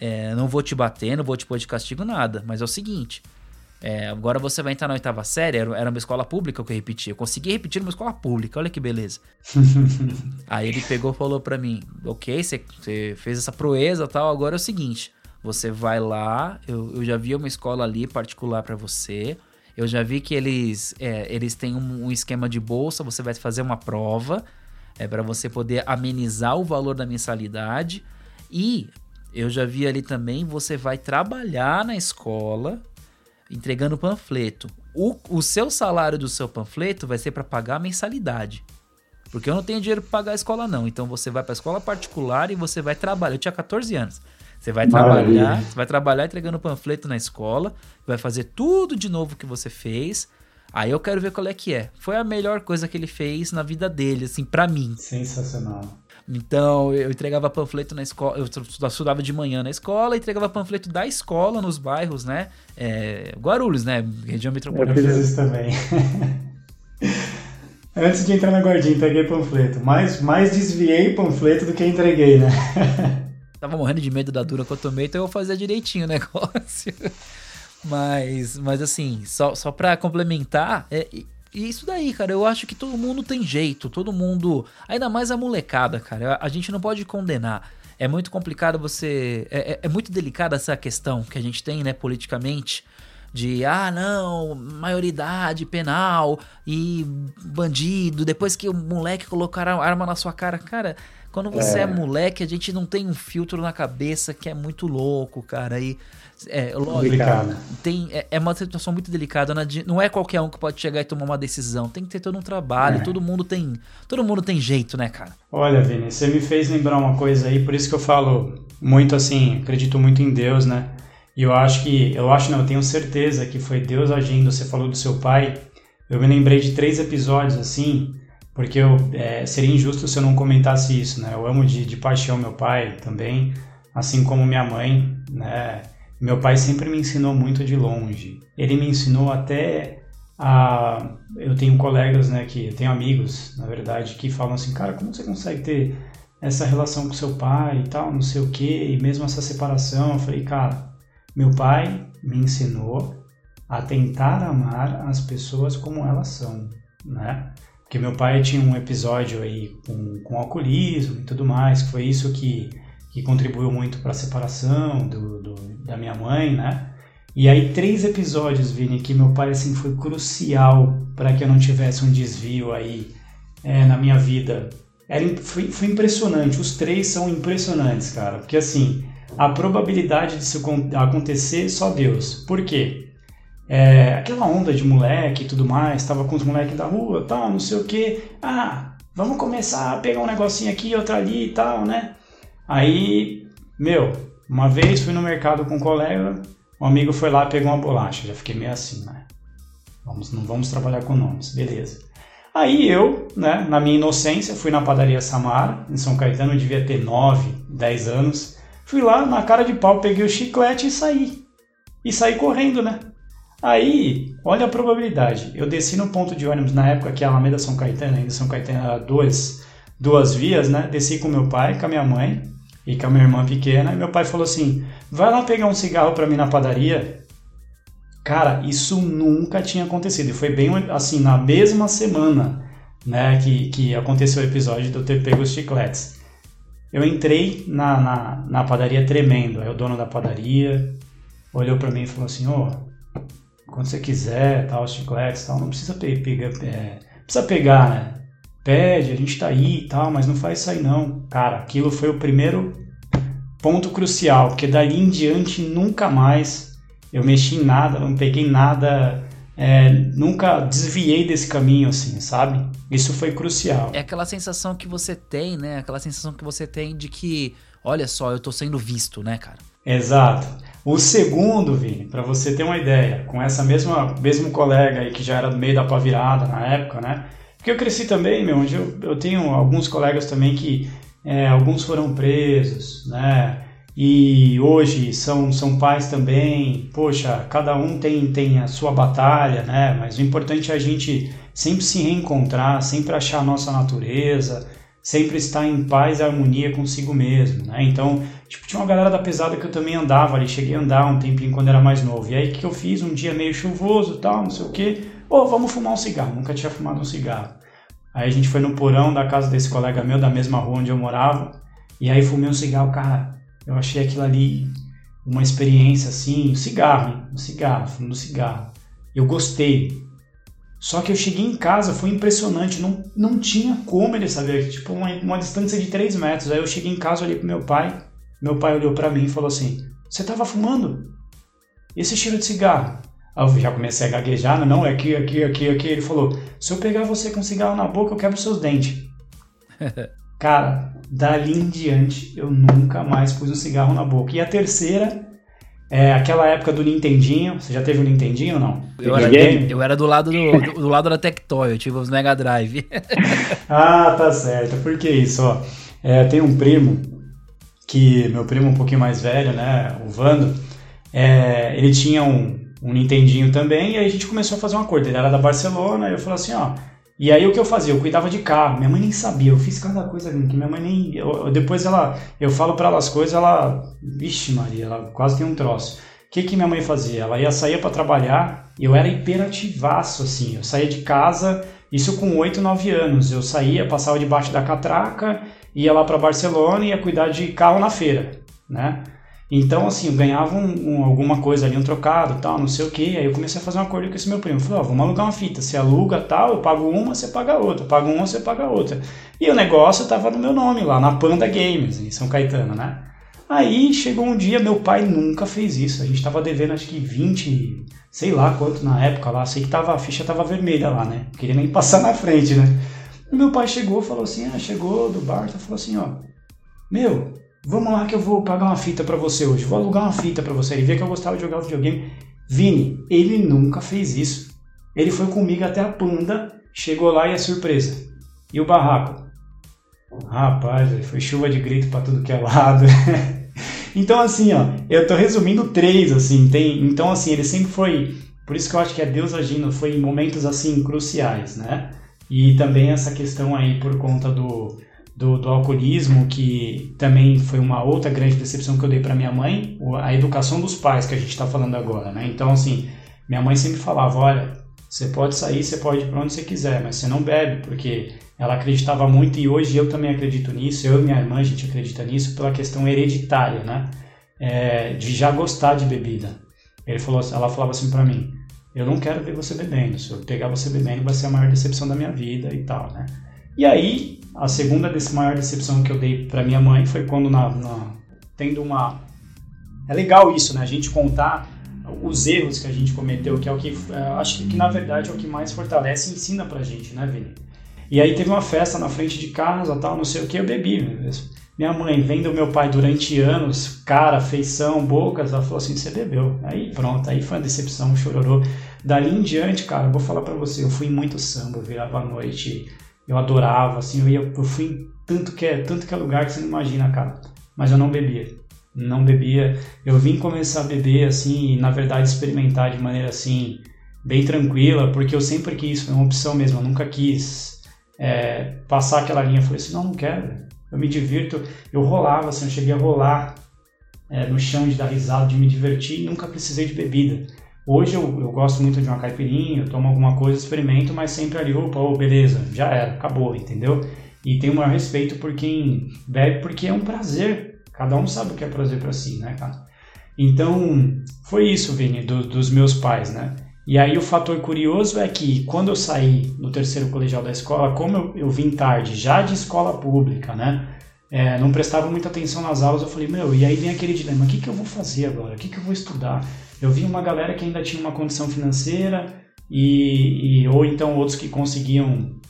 É, não vou te bater, não vou te pôr de castigo, nada. Mas é o seguinte: é, agora você vai entrar na oitava série, era, era uma escola pública que eu repeti. Eu consegui repetir numa escola pública, olha que beleza. [LAUGHS] Aí ele pegou e falou pra mim: Ok, você fez essa proeza tal, agora é o seguinte. Você vai lá, eu, eu já vi uma escola ali particular para você. Eu já vi que eles, é, eles têm um, um, esquema de bolsa, você vai fazer uma prova é, para você poder amenizar o valor da mensalidade. E eu já vi ali também, você vai trabalhar na escola entregando panfleto. O, o seu salário do seu panfleto vai ser para pagar a mensalidade. Porque eu não tenho dinheiro para pagar a escola, não. Então você vai para a escola particular e você vai trabalhar. Eu tinha 14 anos. Você vai Maravilha. trabalhar, você vai trabalhar entregando panfleto na escola, vai fazer tudo de novo que você fez. Aí eu quero ver qual é que é. Foi a melhor coisa que ele fez na vida dele, assim, para mim. Sensacional. Então eu entregava panfleto na escola, eu estudava de manhã na escola, entregava panfleto da escola nos bairros, né? É, Guarulhos, né? Região metropolitana. Eu fiz isso também. [LAUGHS] Antes de entrar na guardinha, entreguei panfleto. Mais, mais desviei panfleto do que entreguei, né? [LAUGHS] Tava morrendo de medo da dura que eu tomei, então eu fazia direitinho o [LAUGHS] negócio. Mas, mas assim, só, só pra complementar, é, e isso daí, cara, eu acho que todo mundo tem jeito, todo mundo. Ainda mais a molecada, cara. A gente não pode condenar. É muito complicado você. É, é, é muito delicada essa questão que a gente tem, né, politicamente. De, ah, não, maioridade penal e bandido. Depois que o moleque colocar a arma na sua cara. Cara, quando você é. é moleque, a gente não tem um filtro na cabeça que é muito louco, cara. E é, lógico, tem, é, é, uma situação muito delicada. Né? Não é qualquer um que pode chegar e tomar uma decisão. Tem que ter todo um trabalho. É. Todo mundo tem. Todo mundo tem jeito, né, cara? Olha, Vini, você me fez lembrar uma coisa aí, por isso que eu falo muito assim, acredito muito em Deus, né? E eu acho que. Eu acho, não, eu tenho certeza que foi Deus agindo. Você falou do seu pai. Eu me lembrei de três episódios assim, porque eu, é, seria injusto se eu não comentasse isso, né? Eu amo de, de paixão meu pai também, assim como minha mãe, né? Meu pai sempre me ensinou muito de longe. Ele me ensinou até a. Eu tenho colegas, né, que eu tenho amigos, na verdade, que falam assim, cara, como você consegue ter essa relação com seu pai e tal, não sei o quê, e mesmo essa separação? Eu falei, cara, meu pai me ensinou a tentar amar as pessoas como elas são, né? Porque meu pai tinha um episódio aí com, com alcoolismo e tudo mais, que foi isso que, que contribuiu muito para a separação do, do, da minha mãe, né? E aí três episódios, Vini, que meu pai assim foi crucial para que eu não tivesse um desvio aí é, na minha vida. Era, foi, foi impressionante, os três são impressionantes, cara, porque assim, a probabilidade disso acontecer, só Deus. Por quê? É, aquela onda de moleque e tudo mais, tava com os moleques da rua, tal, não sei o que. Ah, vamos começar a pegar um negocinho aqui, outro ali e tal, né? Aí, meu, uma vez fui no mercado com um colega, um amigo foi lá pegou uma bolacha. Já fiquei meio assim, né? Vamos, não vamos trabalhar com nomes, beleza. Aí eu, né, na minha inocência, fui na padaria Samara, em São Caetano, eu devia ter 9, 10 anos. Fui lá, na cara de pau, peguei o chiclete e saí. E saí correndo, né? Aí, olha a probabilidade. Eu desci no ponto de ônibus na época que a Alameda São Caetano, ainda São Caetano era duas, duas vias, né? Desci com meu pai, com a minha mãe e com a minha irmã pequena. E meu pai falou assim: vai lá pegar um cigarro para mim na padaria. Cara, isso nunca tinha acontecido. E foi bem assim, na mesma semana né, que, que aconteceu o episódio de eu ter pego os chicletes. Eu entrei na, na, na padaria tremendo. Aí o dono da padaria olhou para mim e falou assim: Ô, oh, quando você quiser, tal, os chicletes, tal, não precisa pegar, é, precisa pegar, né? Pede, a gente tá aí e tal, mas não faz isso aí não. Cara, aquilo foi o primeiro ponto crucial, porque dali em diante nunca mais eu mexi em nada, não peguei nada, é, nunca desviei desse caminho, assim, sabe? Isso foi crucial. É aquela sensação que você tem, né? Aquela sensação que você tem de que, olha só, eu tô sendo visto, né, cara? Exato. O segundo, Vini, para você ter uma ideia, com essa mesma mesmo colega aí que já era do meio da pavirada na época, né? Porque eu cresci também, meu, onde eu, eu tenho alguns colegas também que é, alguns foram presos, né? E hoje são, são pais também. Poxa, cada um tem, tem a sua batalha, né? Mas o importante é a gente sempre se reencontrar, sempre achar a nossa natureza, sempre estar em paz e harmonia consigo mesmo, né? Então, tipo, tinha uma galera da pesada que eu também andava ali, cheguei a andar um tempinho quando era mais novo. E aí o que eu fiz? Um dia meio chuvoso, tal, não sei o quê. Ô, oh, vamos fumar um cigarro. Nunca tinha fumado um cigarro. Aí a gente foi no porão da casa desse colega meu, da mesma rua onde eu morava. E aí fumei um cigarro, cara. Eu achei aquilo ali uma experiência assim, um cigarro, hein? Um cigarro, fumando um cigarro. Eu gostei. Só que eu cheguei em casa, foi impressionante, não, não tinha como ele saber, tipo uma, uma distância de 3 metros. Aí eu cheguei em casa, olhei pro meu pai, meu pai olhou para mim e falou assim: Você tava fumando? Esse cheiro de cigarro? Eu já comecei a gaguejar, né? não, é aqui, aqui, aqui, aqui. Ele falou: Se eu pegar você com cigarro na boca, eu quebro seus dentes. [LAUGHS] Cara, dali em diante eu nunca mais pus um cigarro na boca. E a terceira é aquela época do Nintendinho. Você já teve um Nintendinho ou não? Eu era, eu era, do lado do, do, do, lado da Tectoy, eu tive os Mega Drive. [LAUGHS] ah, tá certo. Por que isso? Ó, é, tem um primo, que meu primo um pouquinho mais velho, né? O Vando, é, ele tinha um, um Nintendinho também, e aí a gente começou a fazer um acordo. Ele era da Barcelona, e eu falei assim, ó. E aí o que eu fazia? Eu cuidava de carro. Minha mãe nem sabia. Eu fiz cada coisa que minha mãe nem. Eu, depois ela, eu falo para ela as coisas, ela, vixe Maria, ela quase tem um troço. O que que minha mãe fazia? Ela ia sair para trabalhar. E eu era hiperativaço assim. Eu saía de casa, isso com 8, 9 anos. Eu saía, passava debaixo da catraca, ia lá para Barcelona e ia cuidar de carro na feira, né? Então, assim, eu ganhava um, um, alguma coisa ali, um trocado, tal, não sei o que. Aí eu comecei a fazer um acordo com esse meu primo. Falei, ó, vamos alugar uma fita. Você aluga tal, eu pago uma, você paga outra. Eu pago uma, você paga outra. E o negócio tava no meu nome lá, na Panda Games, em São Caetano, né? Aí chegou um dia, meu pai nunca fez isso. A gente tava devendo acho que 20, sei lá quanto na época lá. Sei que tava, a ficha tava vermelha lá, né? Não queria nem passar na frente, né? E meu pai chegou, falou assim, ah, chegou do bar, falou assim, ó, meu, Vamos lá que eu vou pagar uma fita para você hoje. Vou alugar uma fita para você. Ele vê que eu gostava de jogar videogame. Vini, ele nunca fez isso. Ele foi comigo até a Panda, chegou lá e a surpresa. E o barraco? Rapaz, foi chuva de grito para tudo que é lado. [LAUGHS] então assim, ó, eu tô resumindo três assim, tem, então assim, ele sempre foi, por isso que eu acho que é Deus agindo, foi em momentos assim cruciais, né? E também essa questão aí por conta do do, do, alcoolismo, que também foi uma outra grande decepção que eu dei para minha mãe, a educação dos pais que a gente está falando agora, né? Então, assim, Minha mãe sempre falava, olha, você pode sair, você pode ir para onde você quiser, mas você não bebe, porque ela acreditava muito e hoje eu também acredito nisso, eu e minha irmã a gente acredita nisso pela questão hereditária, né? É, de já gostar de bebida. Ele falou, ela falava assim para mim, eu não quero ver você bebendo, se eu pegar você bebendo vai ser a maior decepção da minha vida e tal, né? E aí, a segunda desse maior decepção que eu dei para minha mãe foi quando na, na, tendo uma é legal isso, né? A gente contar os erros que a gente cometeu, que é o que é, acho que, que na verdade é o que mais fortalece e ensina pra gente, né, Vini? E aí teve uma festa na frente de casa, tal, não sei o que, eu bebi. Minha mãe, vendo meu pai durante anos, cara, feição, bocas, ela falou assim, você bebeu. Aí pronto, aí foi uma decepção, chororô. Dali em diante, cara, vou falar para você, eu fui muito samba, eu virava à noite, eu adorava, assim, eu, ia, eu fui em tanto que, é, tanto que é lugar que você não imagina, cara. Mas eu não bebia, não bebia. Eu vim começar a beber, assim, e na verdade experimentar de maneira, assim, bem tranquila, porque eu sempre quis, foi uma opção mesmo, eu nunca quis é, passar aquela linha. Eu falei assim, não, não quero, eu me divirto. Eu rolava, assim, eu cheguei a rolar é, no chão de dar risada, de me divertir e nunca precisei de bebida. Hoje eu, eu gosto muito de uma caipirinha, eu tomo alguma coisa, experimento, mas sempre ali, opa, oh, beleza, já era, acabou, entendeu? E tenho o maior respeito por quem bebe, porque é um prazer. Cada um sabe o que é prazer para si, né, cara? Então, foi isso, Vini, do, dos meus pais, né? E aí o fator curioso é que quando eu saí no terceiro colegial da escola, como eu, eu vim tarde, já de escola pública, né? É, não prestava muita atenção nas aulas, eu falei, meu, e aí vem aquele dilema, o que, que eu vou fazer agora? O que, que eu vou estudar? Eu vi uma galera que ainda tinha uma condição financeira e, e ou então outros que conseguiam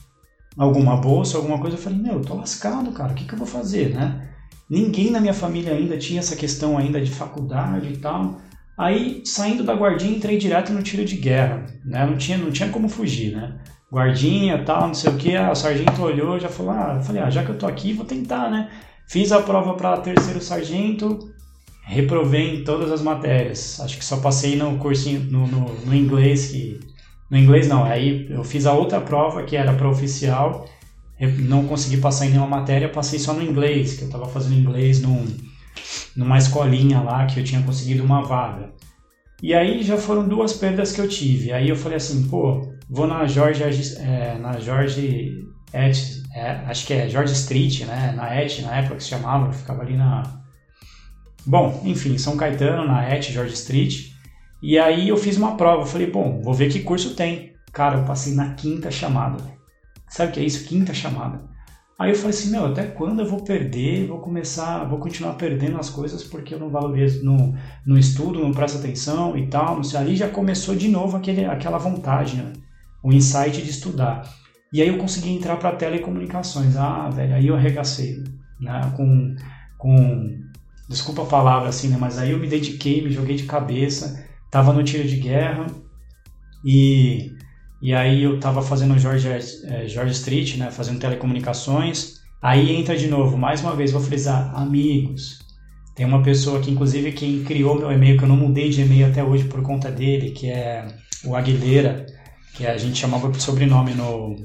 alguma bolsa, alguma coisa, eu falei, meu, eu tô lascado, cara, o que, que eu vou fazer, né? Ninguém na minha família ainda tinha essa questão ainda de faculdade e tal. Aí, saindo da guardinha, entrei direto no tiro de guerra, né? Não tinha, não tinha como fugir, né? Guardinha, tal, não sei o que, o sargento olhou, já falou, ah, eu falei, ah, já que eu tô aqui, vou tentar, né? Fiz a prova para terceiro sargento, reprovei em todas as matérias. Acho que só passei no cursinho, no, no, no inglês, que... No inglês não, aí eu fiz a outra prova, que era para oficial, não consegui passar em nenhuma matéria, passei só no inglês, que eu estava fazendo inglês num numa escolinha lá que eu tinha conseguido uma vaga. E aí já foram duas perdas que eu tive. Aí eu falei assim, pô, vou na George, é, na George Et, é, acho que é George Street, né? Na Et, na época que se chamava, ficava ali na... Bom, enfim, São Caetano, na Et, George Street. E aí eu fiz uma prova, eu falei, bom, vou ver que curso tem. Cara, eu passei na quinta chamada. Sabe o que é isso? Quinta chamada. Aí eu falei assim, meu, até quando eu vou perder, vou começar, vou continuar perdendo as coisas porque eu não valorizo, no, no estudo, não presto atenção e tal, não sei, ali já começou de novo aquele, aquela vontade, né? o insight de estudar. E aí eu consegui entrar para telecomunicações, ah, velho, aí eu arregacei, né, com, com, desculpa a palavra assim, né, mas aí eu me dediquei, me joguei de cabeça, tava no tiro de guerra e e aí eu estava fazendo George, é, George Street, né, fazendo telecomunicações. Aí entra de novo, mais uma vez, vou frisar, amigos. Tem uma pessoa que, inclusive, quem criou meu e-mail, que eu não mudei de e-mail até hoje por conta dele, que é o Aguilera, que a gente chamava por sobrenome no,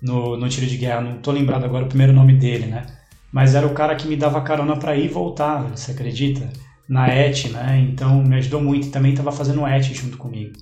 no, no tiro de guerra. Não tô lembrado agora o primeiro nome dele, né? Mas era o cara que me dava carona para ir e voltar, você acredita? Na ET, né? Então me ajudou muito e também estava fazendo ET junto comigo.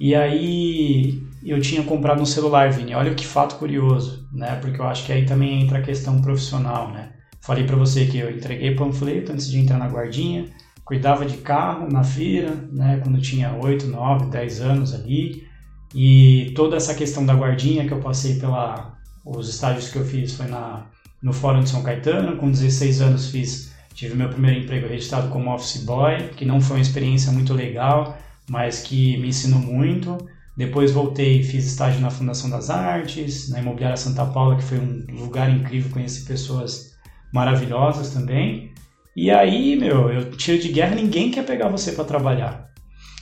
E aí eu tinha comprado um celular, Vini. Olha que fato curioso, né? Porque eu acho que aí também entra a questão profissional, né? Falei para você que eu entreguei panfleto antes de entrar na guardinha, cuidava de carro na feira, né? Quando tinha 8, 9, 10 anos ali. E toda essa questão da guardinha que eu passei pela os estágios que eu fiz foi na no Fórum de São Caetano, com 16 anos fiz tive meu primeiro emprego registrado como office boy, que não foi uma experiência muito legal mas que me ensinou muito. Depois voltei e fiz estágio na Fundação das Artes, na Imobiliária Santa Paula, que foi um lugar incrível, conheci pessoas maravilhosas também. E aí, meu, eu tiro de guerra, ninguém quer pegar você para trabalhar.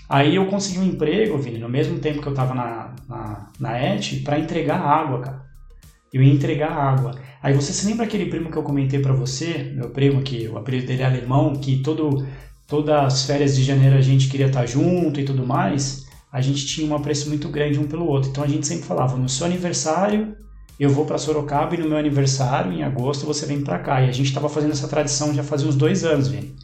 Aí eu consegui um emprego, Vini, no mesmo tempo que eu estava na, na, na ET, para entregar água, cara. Eu ia entregar água. Aí você se lembra aquele primo que eu comentei para você, meu primo, que o apelido dele é alemão, que todo todas as férias de janeiro a gente queria estar junto e tudo mais, a gente tinha um apreço muito grande um pelo outro. Então a gente sempre falava: no seu aniversário eu vou para Sorocaba e no meu aniversário, em agosto, você vem para cá. E a gente estava fazendo essa tradição já fazia uns dois anos, Vini.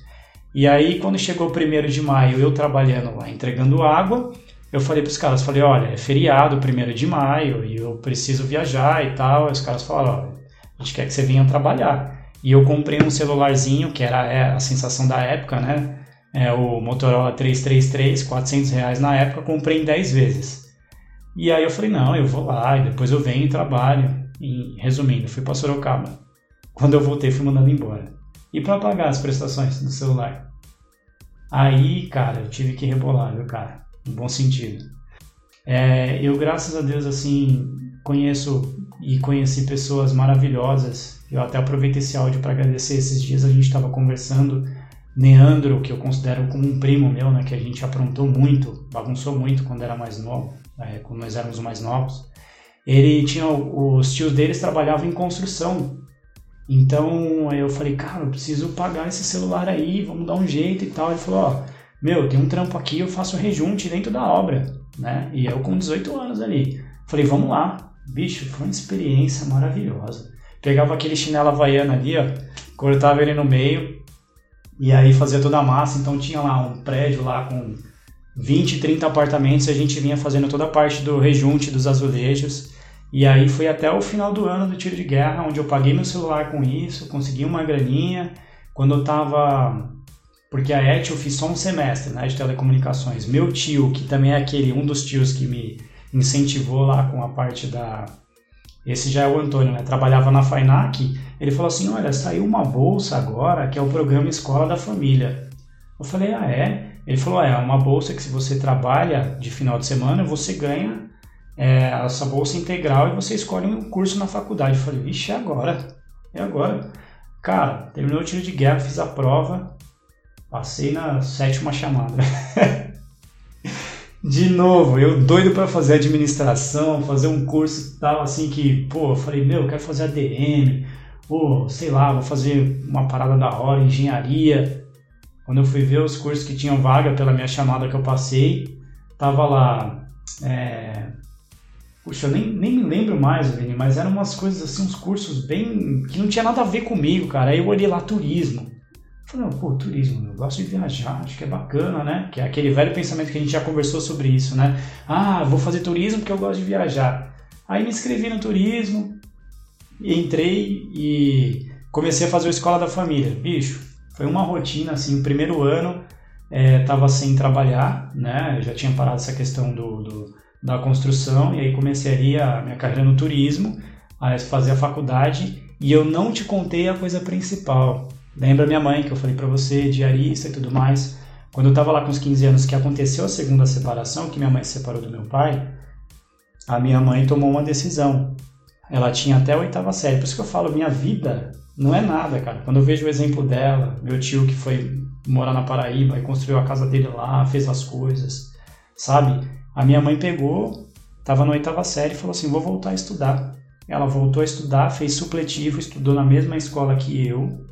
E aí, quando chegou o primeiro de maio, eu trabalhando lá, entregando água, eu falei para os caras, falei, olha, é feriado, primeiro de maio, e eu preciso viajar e tal. E os caras falaram, olha, a gente quer que você venha trabalhar. E eu comprei um celularzinho, que era é, a sensação da época, né? É, o Motorola 333, 400 reais na época, comprei em 10 vezes. E aí eu falei, não, eu vou lá, e depois eu venho e trabalho. E, resumindo, fui para Sorocaba. Quando eu voltei, fui mandado embora. E para pagar as prestações do celular? Aí, cara, eu tive que rebolar, viu, cara? No bom sentido. É, eu, graças a Deus, assim, conheço e conheci pessoas maravilhosas. Eu até aproveito esse áudio para agradecer. Esses dias a gente estava conversando. Neandro, que eu considero como um primo meu, né, que a gente aprontou muito, bagunçou muito quando era mais novo, é, quando nós éramos mais novos. Ele tinha os tios deles trabalhavam em construção então eu falei, cara, eu preciso pagar esse celular aí, vamos dar um jeito e tal. Ele falou, ó, meu, tem um trampo aqui, eu faço rejunte dentro da obra, né? E eu com 18 anos ali. Falei, vamos lá. Bicho, foi uma experiência maravilhosa. Pegava aquele chinelo havaiano ali, ó, cortava ele no meio e aí fazia toda a massa. Então tinha lá um prédio lá com 20, 30 apartamentos e a gente vinha fazendo toda a parte do rejunte dos azulejos. E aí foi até o final do ano do tiro de guerra, onde eu paguei meu celular com isso, consegui uma graninha. Quando eu tava. Porque a ET eu fiz só um semestre né, de telecomunicações. Meu tio, que também é aquele, um dos tios que me incentivou lá com a parte da. Esse já é o Antônio, né? Trabalhava na FAINAC. Ele falou assim: Olha, saiu uma bolsa agora que é o programa Escola da Família. Eu falei: Ah, é? Ele falou: É, uma bolsa que se você trabalha de final de semana, você ganha é, essa bolsa integral e você escolhe um curso na faculdade. Eu falei, vixe, é agora, é agora. Cara, terminou o tiro de guerra, fiz a prova, passei na sétima chamada. [LAUGHS] de novo, eu doido para fazer administração, fazer um curso tal, assim que, pô, eu falei, meu, eu quero fazer ADM, ou sei lá, vou fazer uma parada da hora, engenharia. Quando eu fui ver os cursos que tinham vaga pela minha chamada que eu passei, tava lá é, Puxa, eu nem, nem me lembro mais, Vini, mas eram umas coisas assim, uns cursos bem. que não tinha nada a ver comigo, cara. Aí eu olhei lá turismo. Falei, pô, turismo, eu gosto de viajar, acho que é bacana, né? Que é aquele velho pensamento que a gente já conversou sobre isso, né? Ah, vou fazer turismo porque eu gosto de viajar. Aí me inscrevi no turismo, entrei e comecei a fazer a escola da família. Bicho, foi uma rotina, assim, o primeiro ano é, tava sem trabalhar, né? Eu já tinha parado essa questão do, do da construção e aí começaria a minha carreira no turismo, a fazer a faculdade e eu não te contei a coisa principal. Lembra minha mãe que eu falei para você, diarista e tudo mais. Quando eu estava lá com os 15 anos que aconteceu a segunda separação, que minha mãe se separou do meu pai, a minha mãe tomou uma decisão. Ela tinha até a oitava série. Por isso que eu falo, minha vida não é nada, cara. Quando eu vejo o exemplo dela, meu tio que foi morar na Paraíba e construiu a casa dele lá, fez as coisas, sabe? A minha mãe pegou, estava na oitava série e falou assim: vou voltar a estudar. Ela voltou a estudar, fez supletivo, estudou na mesma escola que eu.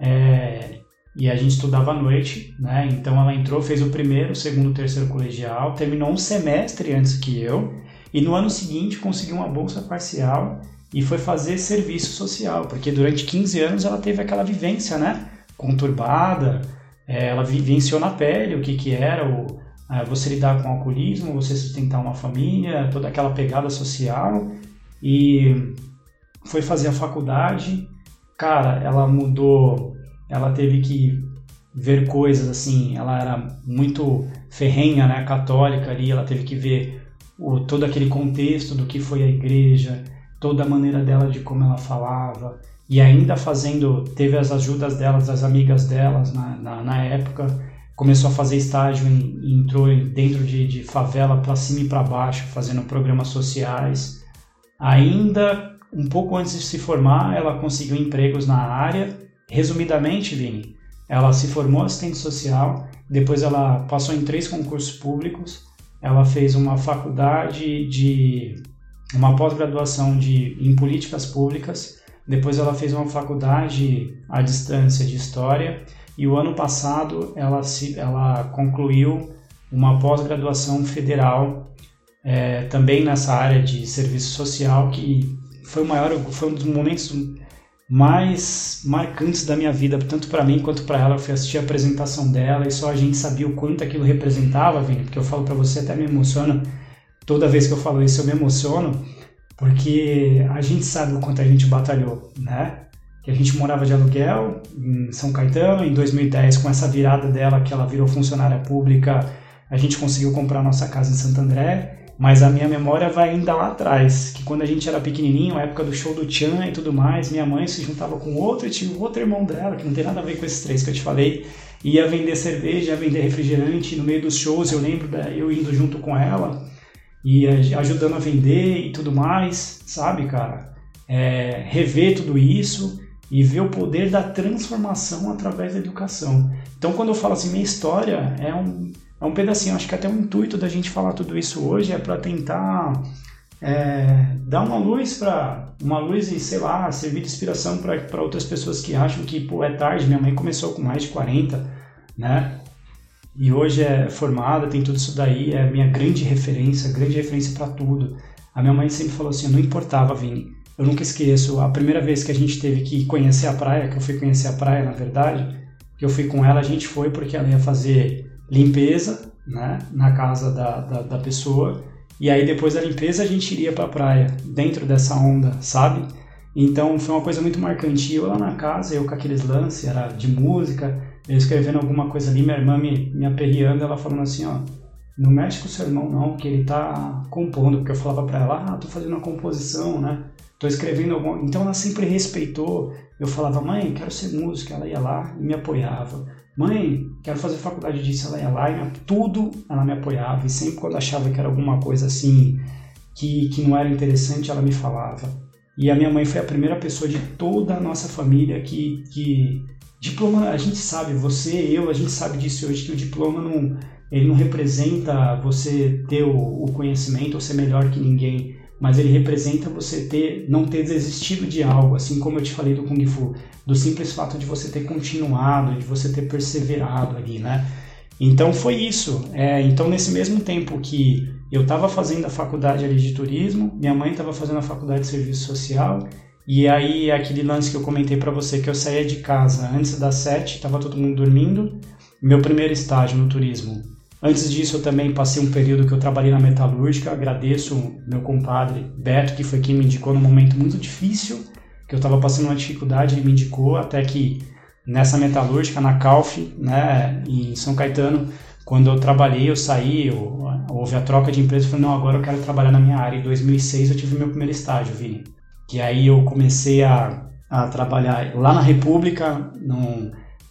É, e a gente estudava à noite, né? Então ela entrou, fez o primeiro, o segundo, o terceiro colegial, terminou um semestre antes que eu, e no ano seguinte conseguiu uma bolsa parcial e foi fazer serviço social, porque durante 15 anos ela teve aquela vivência, né? Conturbada, é, ela vivenciou na pele o que, que era o, é, você lidar com o alcoolismo, você sustentar uma família, toda aquela pegada social e foi fazer a faculdade. Cara, ela mudou, ela teve que ver coisas assim, ela era muito ferrenha, né, católica ali, ela teve que ver o, todo aquele contexto do que foi a igreja, toda a maneira dela de como ela falava, e ainda fazendo, teve as ajudas delas, das amigas delas na, na, na época, começou a fazer estágio e entrou dentro de, de favela para cima e para baixo, fazendo programas sociais. Ainda um pouco antes de se formar, ela conseguiu empregos na área. Resumidamente, Vini, ela se formou assistente social, depois ela passou em três concursos públicos, ela fez uma faculdade de uma pós-graduação de em políticas públicas, depois ela fez uma faculdade à distância de história e o ano passado ela, se, ela concluiu uma pós-graduação federal é, também nessa área de serviço social que foi o maior foi um dos momentos mais marcantes da minha vida, tanto para mim quanto para ela. Eu fui assistir a apresentação dela e só a gente sabia o quanto aquilo representava, Vini, porque eu falo para você, até me emociona. Toda vez que eu falo isso, eu me emociono, porque a gente sabe o quanto a gente batalhou, né? A gente morava de aluguel em São Caetano, em 2010, com essa virada dela, que ela virou funcionária pública, a gente conseguiu comprar nossa casa em Santo André. Mas a minha memória vai ainda lá atrás, que quando a gente era pequenininho, a época do show do Tchan e tudo mais, minha mãe se juntava com outro e tinha outro irmão dela, que não tem nada a ver com esses três que eu te falei, ia vender cerveja, ia vender refrigerante no meio dos shows, eu lembro eu indo junto com ela e ajudando a vender e tudo mais, sabe, cara? É, rever tudo isso e ver o poder da transformação através da educação. Então, quando eu falo assim, minha história é um é um pedacinho. Acho que até o intuito da gente falar tudo isso hoje é para tentar é, dar uma luz para uma luz e sei lá servir de inspiração para outras pessoas que acham que pô é tarde. Minha mãe começou com mais de 40, né? E hoje é formada, tem tudo isso daí, é minha grande referência, grande referência para tudo. A minha mãe sempre falou assim, não importava, Vini. Eu nunca esqueço a primeira vez que a gente teve que conhecer a praia, que eu fui conhecer a praia, na verdade, que eu fui com ela, a gente foi porque ela ia fazer limpeza né, na casa da, da, da pessoa. E aí depois da limpeza a gente iria para a praia, dentro dessa onda, sabe? Então foi uma coisa muito marcante. Eu lá na casa, eu com aqueles lances, era de música, eu escrevendo alguma coisa ali, minha irmã me, me aperreando, ela falando assim, ó, não mexe com o seu irmão não, que ele tá compondo, porque eu falava para ela, ah, tô fazendo uma composição, né? Tô escrevendo alguma... Então ela sempre respeitou. Eu falava, mãe, quero ser música. Ela ia lá e me apoiava mãe, quero fazer faculdade disso, ela ia lá e tudo ela me apoiava. E sempre quando achava que era alguma coisa assim que, que não era interessante, ela me falava. E a minha mãe foi a primeira pessoa de toda a nossa família que, que diploma, a gente sabe, você, eu, a gente sabe disso hoje, que o diploma não, ele não representa você ter o, o conhecimento ou ser melhor que ninguém mas ele representa você ter não ter desistido de algo, assim como eu te falei do Kung Fu, do simples fato de você ter continuado, de você ter perseverado ali, né? Então foi isso. É, então nesse mesmo tempo que eu estava fazendo a faculdade ali de turismo, minha mãe estava fazendo a faculdade de serviço social, e aí aquele lance que eu comentei para você que eu saía de casa antes das sete, estava todo mundo dormindo. Meu primeiro estágio no turismo Antes disso, eu também passei um período que eu trabalhei na metalúrgica. Agradeço meu compadre Beto, que foi quem me indicou num momento muito difícil, que eu estava passando uma dificuldade, ele me indicou até que nessa metalúrgica, na Calf, né, em São Caetano, quando eu trabalhei, eu saí, eu, houve a troca de empresa, eu falei, não, agora eu quero trabalhar na minha área. Em 2006 eu tive meu primeiro estágio, Vini. Que aí eu comecei a, a trabalhar lá na República, num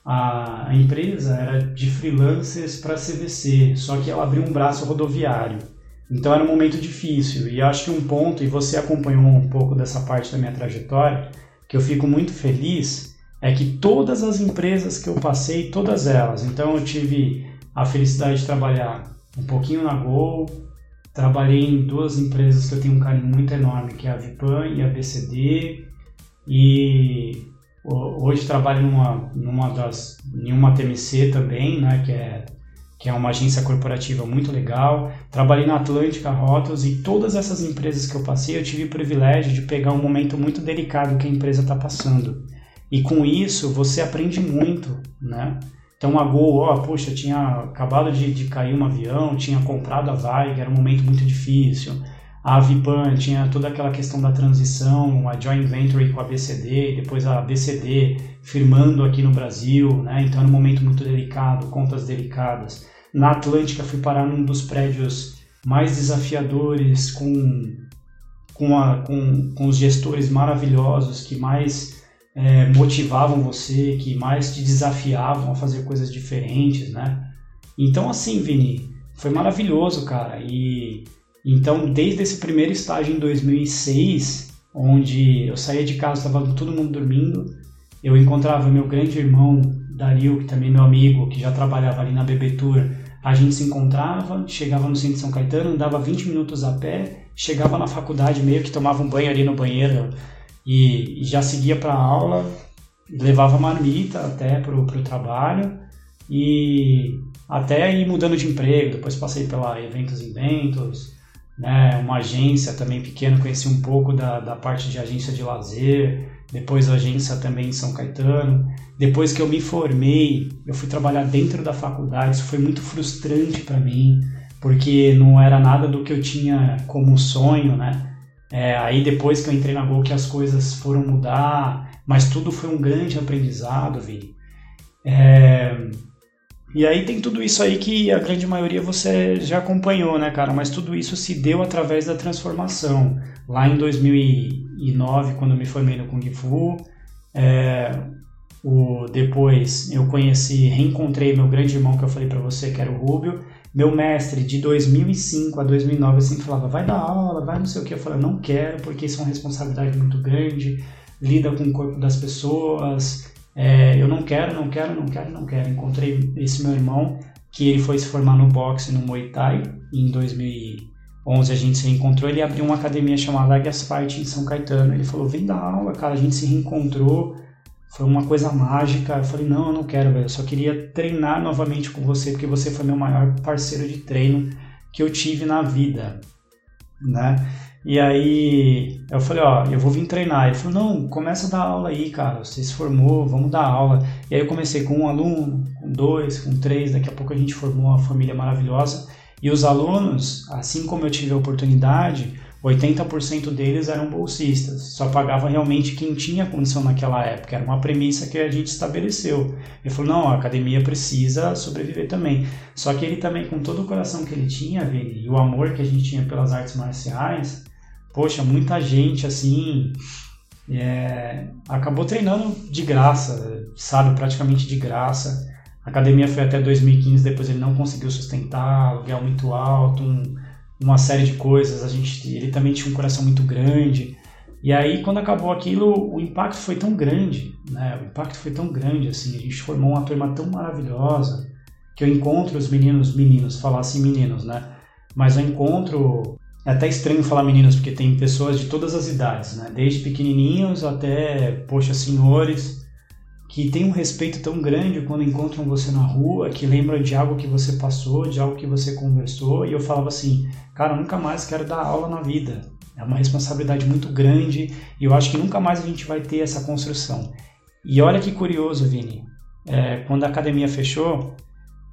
a, empresa era de freelancers para CVC, só que ela abriu um braço rodoviário. Então era um momento difícil. E acho que um ponto, e você acompanhou um pouco dessa parte da minha trajetória, que eu fico muito feliz, é que todas as empresas que eu passei, todas elas. Então eu tive a felicidade de trabalhar um pouquinho na Gol, trabalhei em duas empresas que eu tenho um carinho muito enorme, que é a Vipan e a BCD, e Hoje trabalho numa, numa das, em uma TMC também, né, que é, que é uma agência corporativa muito legal. Trabalhei na Atlântica Rotas e todas essas empresas que eu passei, eu tive o privilégio de pegar um momento muito delicado que a empresa está passando. E com isso, você aprende muito, né? Então a Gol, ó, poxa, tinha acabado de, de cair um avião, tinha comprado a Vaig, era um momento muito difícil a Avipan tinha toda aquela questão da transição, a joint venture com a BCD, depois a BCD firmando aqui no Brasil, né? então era um momento muito delicado, contas delicadas. Na Atlântica fui parar num dos prédios mais desafiadores, com, com, a, com, com os gestores maravilhosos que mais é, motivavam você, que mais te desafiavam a fazer coisas diferentes, né? Então assim, Vini, foi maravilhoso, cara, e então, desde esse primeiro estágio em 2006, onde eu saía de casa, estava todo mundo dormindo, eu encontrava meu grande irmão Dario, que também é meu amigo, que já trabalhava ali na BB Tour. A gente se encontrava, chegava no centro de São Caetano, andava 20 minutos a pé, chegava na faculdade meio que tomava um banho ali no banheiro e, e já seguia para a aula, levava marmita até para o trabalho e até ir mudando de emprego. Depois passei pela Eventos Inventos, né, uma agência também pequena, conheci um pouco da, da parte de agência de lazer, depois agência também em São Caetano. Depois que eu me formei, eu fui trabalhar dentro da faculdade, isso foi muito frustrante para mim, porque não era nada do que eu tinha como sonho, né? É, aí depois que eu entrei na Gol que as coisas foram mudar, mas tudo foi um grande aprendizado, Vini. É, e aí tem tudo isso aí que a grande maioria você já acompanhou, né, cara? Mas tudo isso se deu através da transformação. Lá em 2009, quando eu me formei no Kung Fu, é, o, depois eu conheci, reencontrei meu grande irmão que eu falei para você, que era o Rubio. Meu mestre de 2005 a 2009 sempre falava, vai dar aula, vai não sei o que. Eu falei, não quero, porque isso é uma responsabilidade muito grande, lida com o corpo das pessoas, é, eu não quero, não quero, não quero, não quero. Encontrei esse meu irmão, que ele foi se formar no boxe no Muay Thai. Em 2011 a gente se reencontrou. Ele abriu uma academia chamada Águias Fight em São Caetano. Ele falou: vem dar aula, cara. A gente se reencontrou. Foi uma coisa mágica. Eu falei: não, eu não quero, velho. Eu só queria treinar novamente com você, porque você foi meu maior parceiro de treino que eu tive na vida, né? E aí eu falei, ó, eu vou vir treinar. Ele falou, não, começa a dar aula aí, cara. Você se formou, vamos dar aula. E aí eu comecei com um aluno, com dois, com três. Daqui a pouco a gente formou uma família maravilhosa. E os alunos, assim como eu tive a oportunidade, 80% deles eram bolsistas, só pagava realmente quem tinha condição naquela época, era uma premissa que a gente estabeleceu. Ele falou: não, a academia precisa sobreviver também. Só que ele também, com todo o coração que ele tinha, Vini, e o amor que a gente tinha pelas artes marciais, poxa, muita gente assim é, acabou treinando de graça, sabe, praticamente de graça. A academia foi até 2015, depois ele não conseguiu sustentar, aluguel muito alto, um, uma série de coisas. A gente, ele também tinha um coração muito grande. E aí, quando acabou aquilo, o impacto foi tão grande, né? O impacto foi tão grande, assim, a gente formou uma turma tão maravilhosa que eu encontro os meninos, meninos, falar assim meninos, né? Mas eu encontro é até estranho falar meninos, porque tem pessoas de todas as idades, né? Desde pequenininhos até, poxa, senhores, que têm um respeito tão grande quando encontram você na rua, que lembram de algo que você passou, de algo que você conversou. E eu falava assim, cara, nunca mais quero dar aula na vida. É uma responsabilidade muito grande e eu acho que nunca mais a gente vai ter essa construção. E olha que curioso, Vini. É, quando a academia fechou,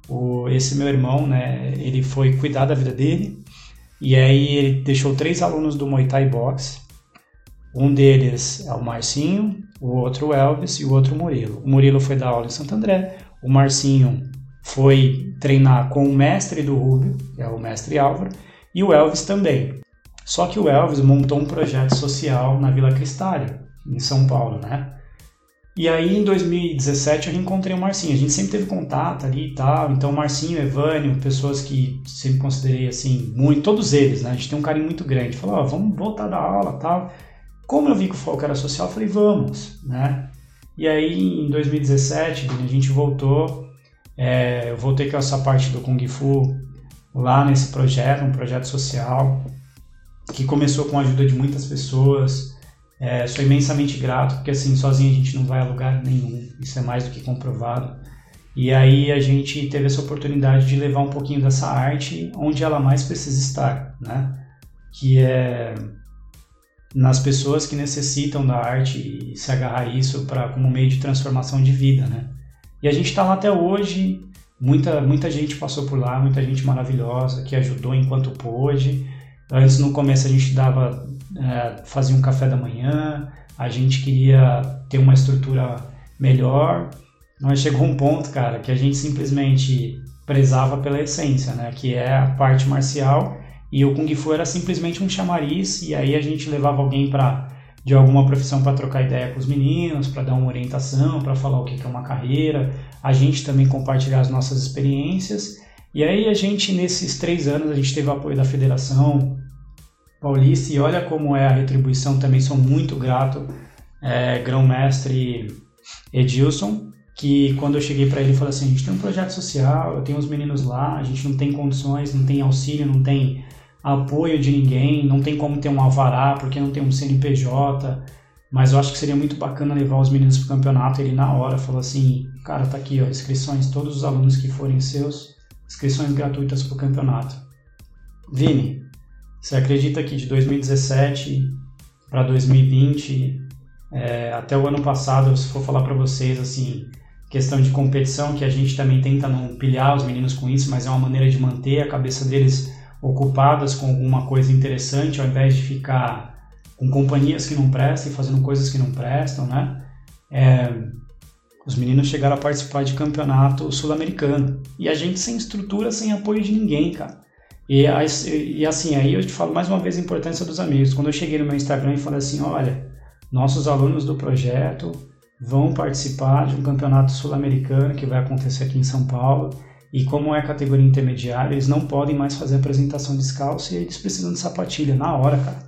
o, esse meu irmão, né, ele foi cuidar da vida dele e aí ele deixou três alunos do Muay Thai Box. Um deles é o Marcinho, o outro o Elvis e o outro o Murilo. O Murilo foi dar aula em Santo André, o Marcinho foi treinar com o mestre do Rubio, que é o mestre Álvaro, e o Elvis também. Só que o Elvis montou um projeto social na Vila Cristália, em São Paulo, né? E aí em 2017 eu reencontrei o Marcinho. A gente sempre teve contato ali e tal. Então o Marcinho, Evânio, pessoas que sempre considerei assim, muito, todos eles, né? A gente tem um carinho muito grande. Falou, ó, oh, vamos voltar da aula tal. Como eu vi que o foco era social, eu falei, vamos, né? E aí em 2017 a gente voltou. É, eu voltei com essa parte do Kung Fu lá nesse projeto, um projeto social que começou com a ajuda de muitas pessoas. É, sou imensamente grato, porque assim, sozinho a gente não vai a lugar nenhum, isso é mais do que comprovado. E aí a gente teve essa oportunidade de levar um pouquinho dessa arte onde ela mais precisa estar, né? Que é nas pessoas que necessitam da arte e se agarrar a isso para como meio de transformação de vida, né? E a gente está lá até hoje, muita muita gente passou por lá, muita gente maravilhosa que ajudou enquanto pôde. Antes no começo a gente dava é, fazia um café da manhã, a gente queria ter uma estrutura melhor, mas chegou um ponto, cara, que a gente simplesmente prezava pela essência, né? Que é a parte marcial e o Kung Fu era simplesmente um chamariz e aí a gente levava alguém para de alguma profissão para trocar ideia com os meninos, para dar uma orientação, para falar o que é uma carreira, a gente também compartilhar as nossas experiências. E aí a gente, nesses três anos, a gente teve o apoio da federação, Paulista e olha como é a retribuição, também sou muito grato, é, grão-mestre Edilson, que quando eu cheguei para ele, falou assim, a gente tem um projeto social, eu tenho os meninos lá, a gente não tem condições, não tem auxílio, não tem apoio de ninguém, não tem como ter um alvará, porque não tem um CNPJ, mas eu acho que seria muito bacana levar os meninos para o campeonato. Ele na hora falou assim, cara, tá aqui, ó, inscrições, todos os alunos que forem seus, inscrições gratuitas para o campeonato. Vini, você acredita que de 2017 para 2020 É, até o ano passado, se for falar para vocês, assim, questão de competição, que a gente também tenta não pilhar os meninos com isso, mas é uma maneira de manter a cabeça deles ocupadas com alguma coisa interessante, ao invés de ficar com companhias que não prestam e fazendo coisas que não prestam, né? É, os meninos chegaram a participar de campeonato sul-americano. E a gente sem estrutura, sem apoio de ninguém, cara. E, e assim, aí eu te falo mais uma vez a importância dos amigos. Quando eu cheguei no meu Instagram e falei assim, olha, nossos alunos do projeto vão participar de um campeonato sul-americano que vai acontecer aqui em São Paulo. E como é categoria intermediária, eles não podem mais fazer apresentação descalço e eles precisam de sapatilha na hora, cara.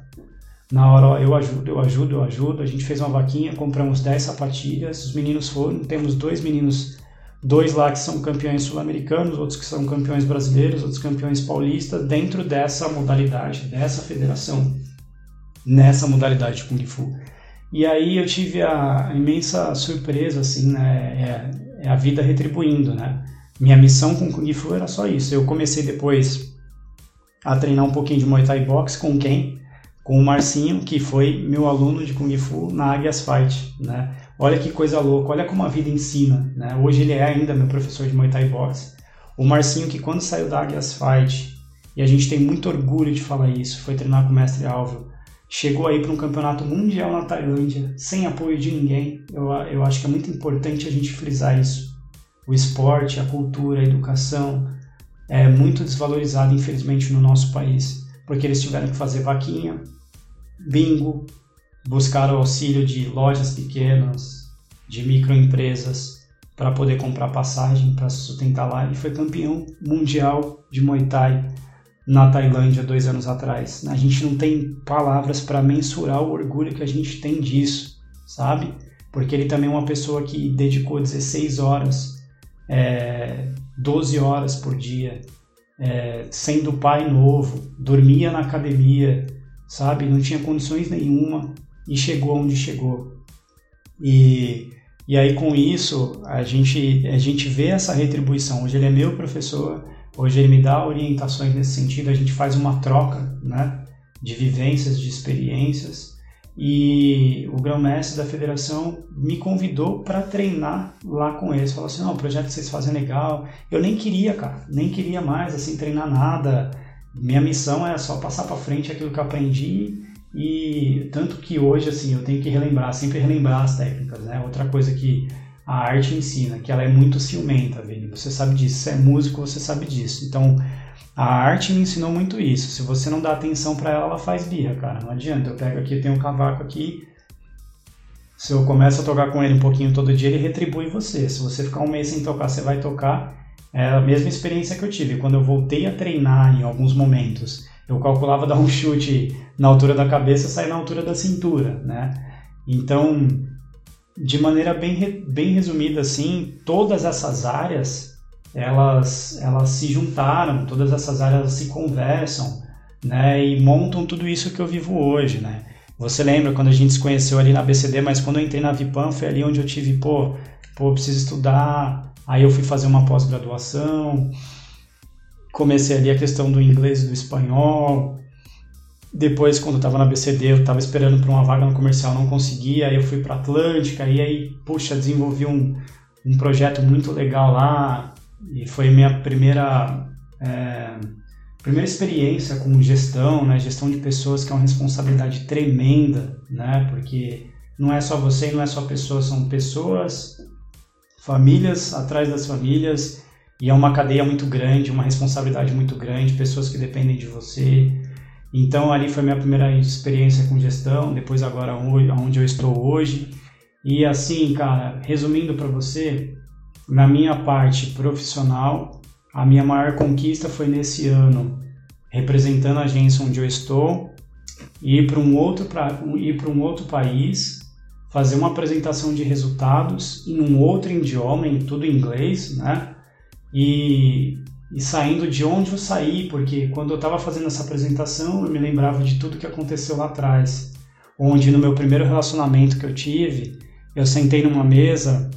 Na hora, ó, eu ajudo, eu ajudo, eu ajudo. A gente fez uma vaquinha, compramos 10 sapatilhas. Os meninos foram, temos dois meninos, dois lá que são campeões sul-americanos, outros que são campeões brasileiros, outros campeões paulistas, dentro dessa modalidade, dessa federação, nessa modalidade de Kung Fu. E aí eu tive a imensa surpresa, assim, né? É, é a vida retribuindo, né? Minha missão com Kung Fu era só isso. Eu comecei depois a treinar um pouquinho de Muay Thai Box com quem? com o Marcinho, que foi meu aluno de Kung Fu na Águias Fight, né? Olha que coisa louca, olha como a vida ensina, né? Hoje ele é ainda meu professor de Muay Thai Boxe. O Marcinho que quando saiu da Águias Fight, e a gente tem muito orgulho de falar isso, foi treinar com o mestre Álvaro, chegou aí para um campeonato mundial na Tailândia, sem apoio de ninguém. Eu, eu acho que é muito importante a gente frisar isso. O esporte, a cultura, a educação é muito desvalorizado, infelizmente, no nosso país, porque eles tiveram que fazer vaquinha, bingo, buscar o auxílio de lojas pequenas, de microempresas para poder comprar passagem para se sustentar lá e foi campeão mundial de Muay Thai na Tailândia dois anos atrás. A gente não tem palavras para mensurar o orgulho que a gente tem disso, sabe? Porque ele também é uma pessoa que dedicou 16 horas, é, 12 horas por dia, é, sendo pai novo, dormia na academia, sabe? Não tinha condições nenhuma e chegou onde chegou. E, e aí com isso a gente, a gente vê essa retribuição. Hoje ele é meu professor, hoje ele me dá orientações nesse sentido, a gente faz uma troca né, de vivências, de experiências. E o grão-mestre da federação me convidou para treinar lá com eles. Falou assim: não, o projeto que vocês fazem é legal. Eu nem queria, cara, nem queria mais assim treinar nada minha missão é só passar para frente aquilo que eu aprendi e tanto que hoje assim eu tenho que relembrar, sempre relembrar as técnicas, né? Outra coisa que a arte ensina, que ela é muito ciumenta, Vini. Você sabe disso, você é músico, você sabe disso. Então, a arte me ensinou muito isso. Se você não dá atenção para ela, ela faz birra, cara. Não adianta. Eu pego aqui, eu tenho um cavaco aqui. Se eu começo a tocar com ele um pouquinho todo dia, ele retribui você. Se você ficar um mês sem tocar, você vai tocar é a mesma experiência que eu tive. Quando eu voltei a treinar em alguns momentos, eu calculava dar um chute na altura da cabeça, sair na altura da cintura, né? Então, de maneira bem, bem resumida assim, todas essas áreas, elas, elas se juntaram, todas essas áreas se conversam, né? E montam tudo isso que eu vivo hoje, né? Você lembra quando a gente se conheceu ali na BCD, mas quando eu entrei na Vipan foi ali onde eu tive, pô, pô, preciso estudar, Aí eu fui fazer uma pós-graduação, comecei ali a questão do inglês e do espanhol. Depois, quando eu estava na BCD, eu estava esperando para uma vaga no comercial, não conseguia. Aí eu fui para Atlântica e aí, puxa, desenvolvi um, um projeto muito legal lá. E foi minha primeira é, primeira experiência com gestão, né? Gestão de pessoas que é uma responsabilidade tremenda, né? Porque não é só você, não é só pessoas, são pessoas famílias atrás das famílias, e é uma cadeia muito grande, uma responsabilidade muito grande, pessoas que dependem de você. Então ali foi minha primeira experiência com gestão, depois agora onde eu estou hoje. E assim, cara, resumindo para você, na minha parte profissional, a minha maior conquista foi nesse ano, representando a agência onde eu estou, ir para um outro pra, ir para um outro país fazer uma apresentação de resultados em um outro idioma, em tudo em inglês, né? E, e saindo de onde eu saí, porque quando eu estava fazendo essa apresentação, eu me lembrava de tudo que aconteceu lá atrás, onde no meu primeiro relacionamento que eu tive, eu sentei numa mesa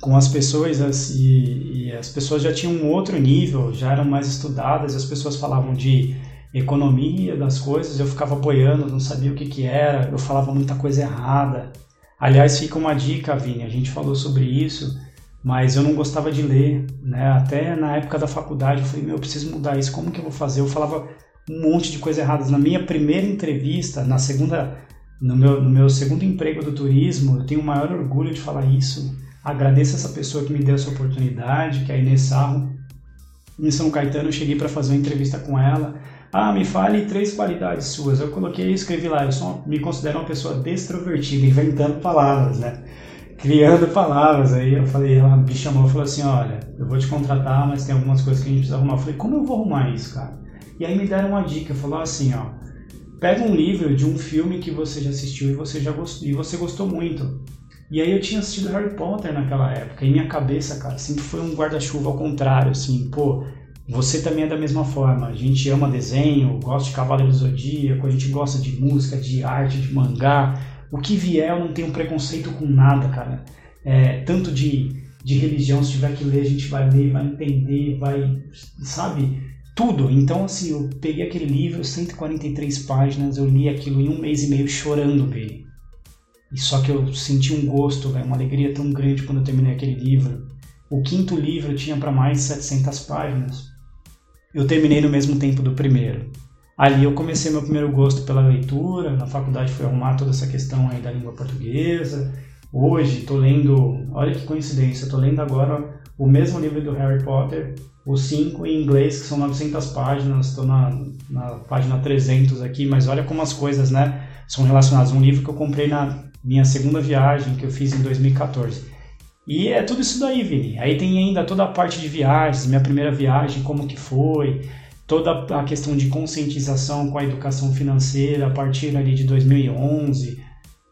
com as pessoas e, e as pessoas já tinham um outro nível, já eram mais estudadas, as pessoas falavam de economia das coisas, eu ficava apoiando, não sabia o que que era, eu falava muita coisa errada, Aliás, fica uma dica, Vini, a gente falou sobre isso, mas eu não gostava de ler, né? Até na época da faculdade eu falei, meu, eu preciso mudar isso, como que eu vou fazer? Eu falava um monte de coisas erradas. Na minha primeira entrevista, na segunda, no meu, no meu segundo emprego do turismo, eu tenho o maior orgulho de falar isso. Agradeço essa pessoa que me deu essa oportunidade, que é a Inês Sarro. Em São Caetano, eu cheguei para fazer uma entrevista com ela. Ah, me fale três qualidades suas. Eu coloquei e escrevi lá. Eu sou, me considero uma pessoa destrovertida, inventando palavras, né? Criando palavras. Aí eu falei, ela me chamou e falou assim: Olha, eu vou te contratar, mas tem algumas coisas que a gente precisa arrumar. Eu falei, como eu vou arrumar isso, cara? E aí me deram uma dica, falou assim, ó, pega um livro de um filme que você já assistiu e você já gostou, e você gostou muito. E aí eu tinha assistido Harry Potter naquela época, e minha cabeça, cara, sempre foi um guarda-chuva ao contrário, assim, pô, você também é da mesma forma. A gente ama desenho, gosta de Cavaleiro do Zodíaco, a gente gosta de música, de arte, de mangá. O que vier, eu não tenho preconceito com nada, cara. É, tanto de, de religião, se tiver que ler, a gente vai ler, vai entender, vai, sabe? tudo. Então, assim, eu peguei aquele livro, 143 páginas, eu li aquilo em um mês e meio chorando dele. E só que eu senti um gosto, véio, uma alegria tão grande quando eu terminei aquele livro. O quinto livro tinha para mais de 700 páginas. Eu terminei no mesmo tempo do primeiro. Ali eu comecei meu primeiro gosto pela leitura, na faculdade fui arrumar toda essa questão aí da língua portuguesa. Hoje estou lendo, olha que coincidência, estou lendo agora o mesmo livro do Harry Potter, os cinco em inglês, que são 900 páginas, estou na, na página 300 aqui, mas olha como as coisas né, são relacionadas. Um livro que eu comprei na minha segunda viagem, que eu fiz em 2014. E é tudo isso daí, Vini. Aí tem ainda toda a parte de viagens, minha primeira viagem, como que foi, toda a questão de conscientização com a educação financeira a partir ali de 2011,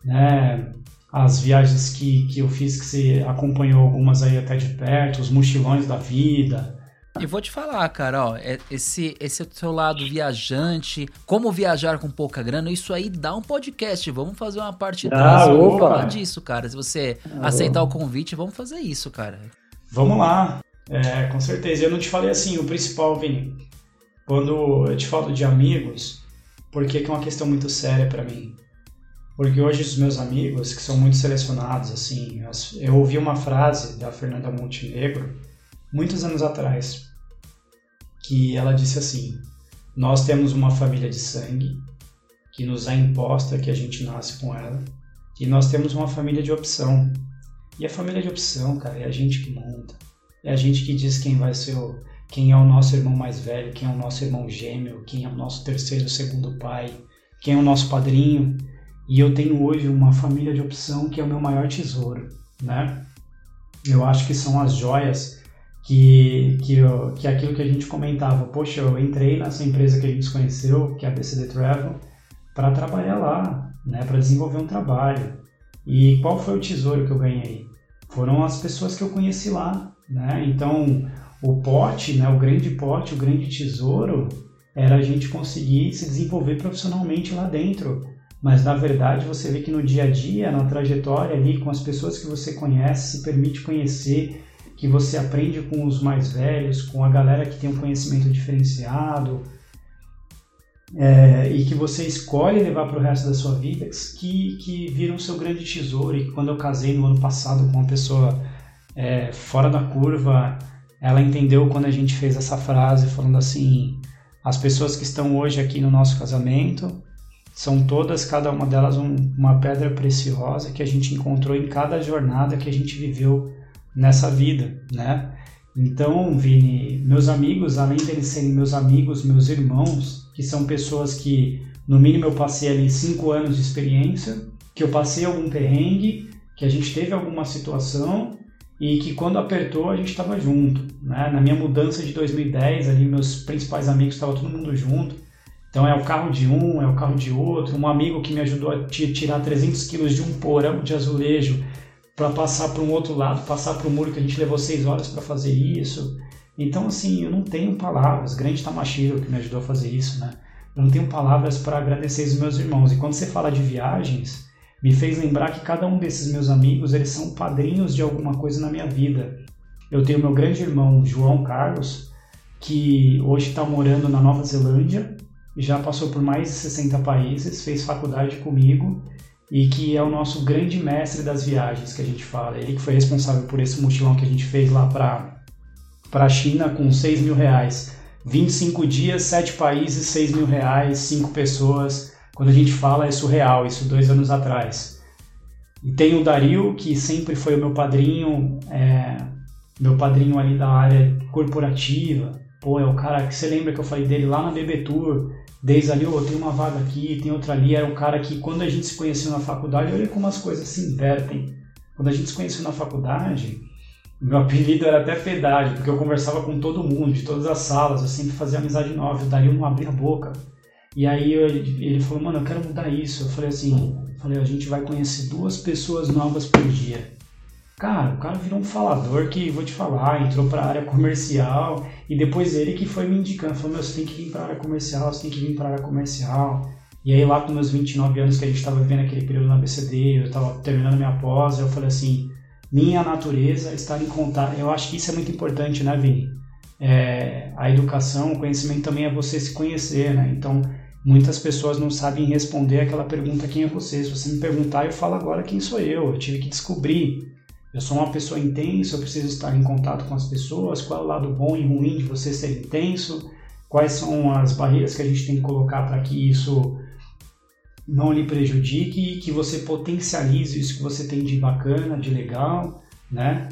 né? As viagens que, que eu fiz, que você acompanhou algumas aí até de perto, os mochilões da vida, e vou te falar, cara, ó, é, esse, esse seu lado viajante, como viajar com pouca grana, isso aí dá um podcast. Vamos fazer uma parte ah, vamos falar disso, cara. Se você ah, aceitar opa. o convite, vamos fazer isso, cara. Vamos lá. É, com certeza. Eu não te falei assim, o principal, Vini, quando eu te falo de amigos, porque é uma questão muito séria para mim. Porque hoje os meus amigos, que são muito selecionados, assim, eu ouvi uma frase da Fernanda Montenegro, muitos anos atrás, que ela disse assim: Nós temos uma família de sangue que nos é imposta que a gente nasce com ela, e nós temos uma família de opção. E a família de opção, cara, é a gente que monta. É a gente que diz quem vai ser o, quem é o nosso irmão mais velho, quem é o nosso irmão gêmeo, quem é o nosso terceiro, segundo pai, quem é o nosso padrinho. E eu tenho hoje uma família de opção que é o meu maior tesouro, né? Eu acho que são as joias que, que, eu, que é aquilo que a gente comentava, poxa, eu entrei nessa empresa que a gente conheceu, que é a BCD Travel, para trabalhar lá, né, para desenvolver um trabalho. E qual foi o tesouro que eu ganhei? Foram as pessoas que eu conheci lá, né? Então, o pote, né, o grande pote, o grande tesouro era a gente conseguir se desenvolver profissionalmente lá dentro. Mas na verdade você vê que no dia a dia, na trajetória ali, com as pessoas que você conhece, se permite conhecer, que você aprende com os mais velhos, com a galera que tem um conhecimento diferenciado, é, e que você escolhe levar para o resto da sua vida, que, que viram seu grande tesouro. E quando eu casei no ano passado com uma pessoa é, fora da curva, ela entendeu quando a gente fez essa frase, falando assim: as pessoas que estão hoje aqui no nosso casamento são todas, cada uma delas, um, uma pedra preciosa que a gente encontrou em cada jornada que a gente viveu nessa vida, né? Então, Vini, meus amigos, além deles serem meus amigos, meus irmãos, que são pessoas que, no mínimo, eu passei ali cinco anos de experiência, que eu passei algum perrengue, que a gente teve alguma situação e que quando apertou a gente estava junto, né? Na minha mudança de 2010, ali meus principais amigos estavam todo mundo junto. Então é o carro de um, é o carro de outro, um amigo que me ajudou a tirar 300 quilos de um porão de azulejo para passar para um outro lado, passar para o muro que a gente levou seis horas para fazer isso. Então, assim, eu não tenho palavras. Grande Tamashiro que me ajudou a fazer isso, né? Eu não tenho palavras para agradecer os meus irmãos. E quando você fala de viagens, me fez lembrar que cada um desses meus amigos, eles são padrinhos de alguma coisa na minha vida. Eu tenho meu grande irmão, João Carlos, que hoje está morando na Nova Zelândia, já passou por mais de 60 países, fez faculdade comigo e que é o nosso grande mestre das viagens que a gente fala. Ele que foi responsável por esse mochilão que a gente fez lá para a China com 6 mil reais. 25 dias, 7 países, 6 mil reais, 5 pessoas. Quando a gente fala é surreal, isso dois anos atrás. E tem o Dario, que sempre foi o meu padrinho, é, meu padrinho ali da área corporativa. Pô, é o cara que você lembra que eu falei dele lá na BB Tour, desde ali, oh, tem uma vaga aqui, tem outra ali. Era um cara que, quando a gente se conheceu na faculdade, olha como as coisas se invertem. Quando a gente se conheceu na faculdade, meu apelido era até pedágio, porque eu conversava com todo mundo, de todas as salas, eu sempre fazia amizade nova, o Dario não abria a boca. E aí ele, falou, mano, eu quero mudar isso. Eu falei assim, falei, a gente vai conhecer duas pessoas novas por dia. Cara, o cara virou um falador que, vou te falar, entrou para a área comercial e depois ele que foi me indicando, falou, meu, você tem que vir para a área comercial, você tem que vir para a área comercial. E aí lá com meus 29 anos que a gente estava vivendo aquele período na BCD, eu estava terminando minha pós, eu falei assim, minha natureza estar em contato. Eu acho que isso é muito importante, né, Vini? É, a educação, o conhecimento também é você se conhecer, né? Então, muitas pessoas não sabem responder aquela pergunta quem é você. Se você me perguntar, eu falo agora quem sou eu. Eu tive que descobrir eu sou uma pessoa intensa, eu preciso estar em contato com as pessoas, qual é o lado bom e ruim de você ser intenso, quais são as barreiras que a gente tem que colocar para que isso não lhe prejudique e que você potencialize isso que você tem de bacana, de legal, né?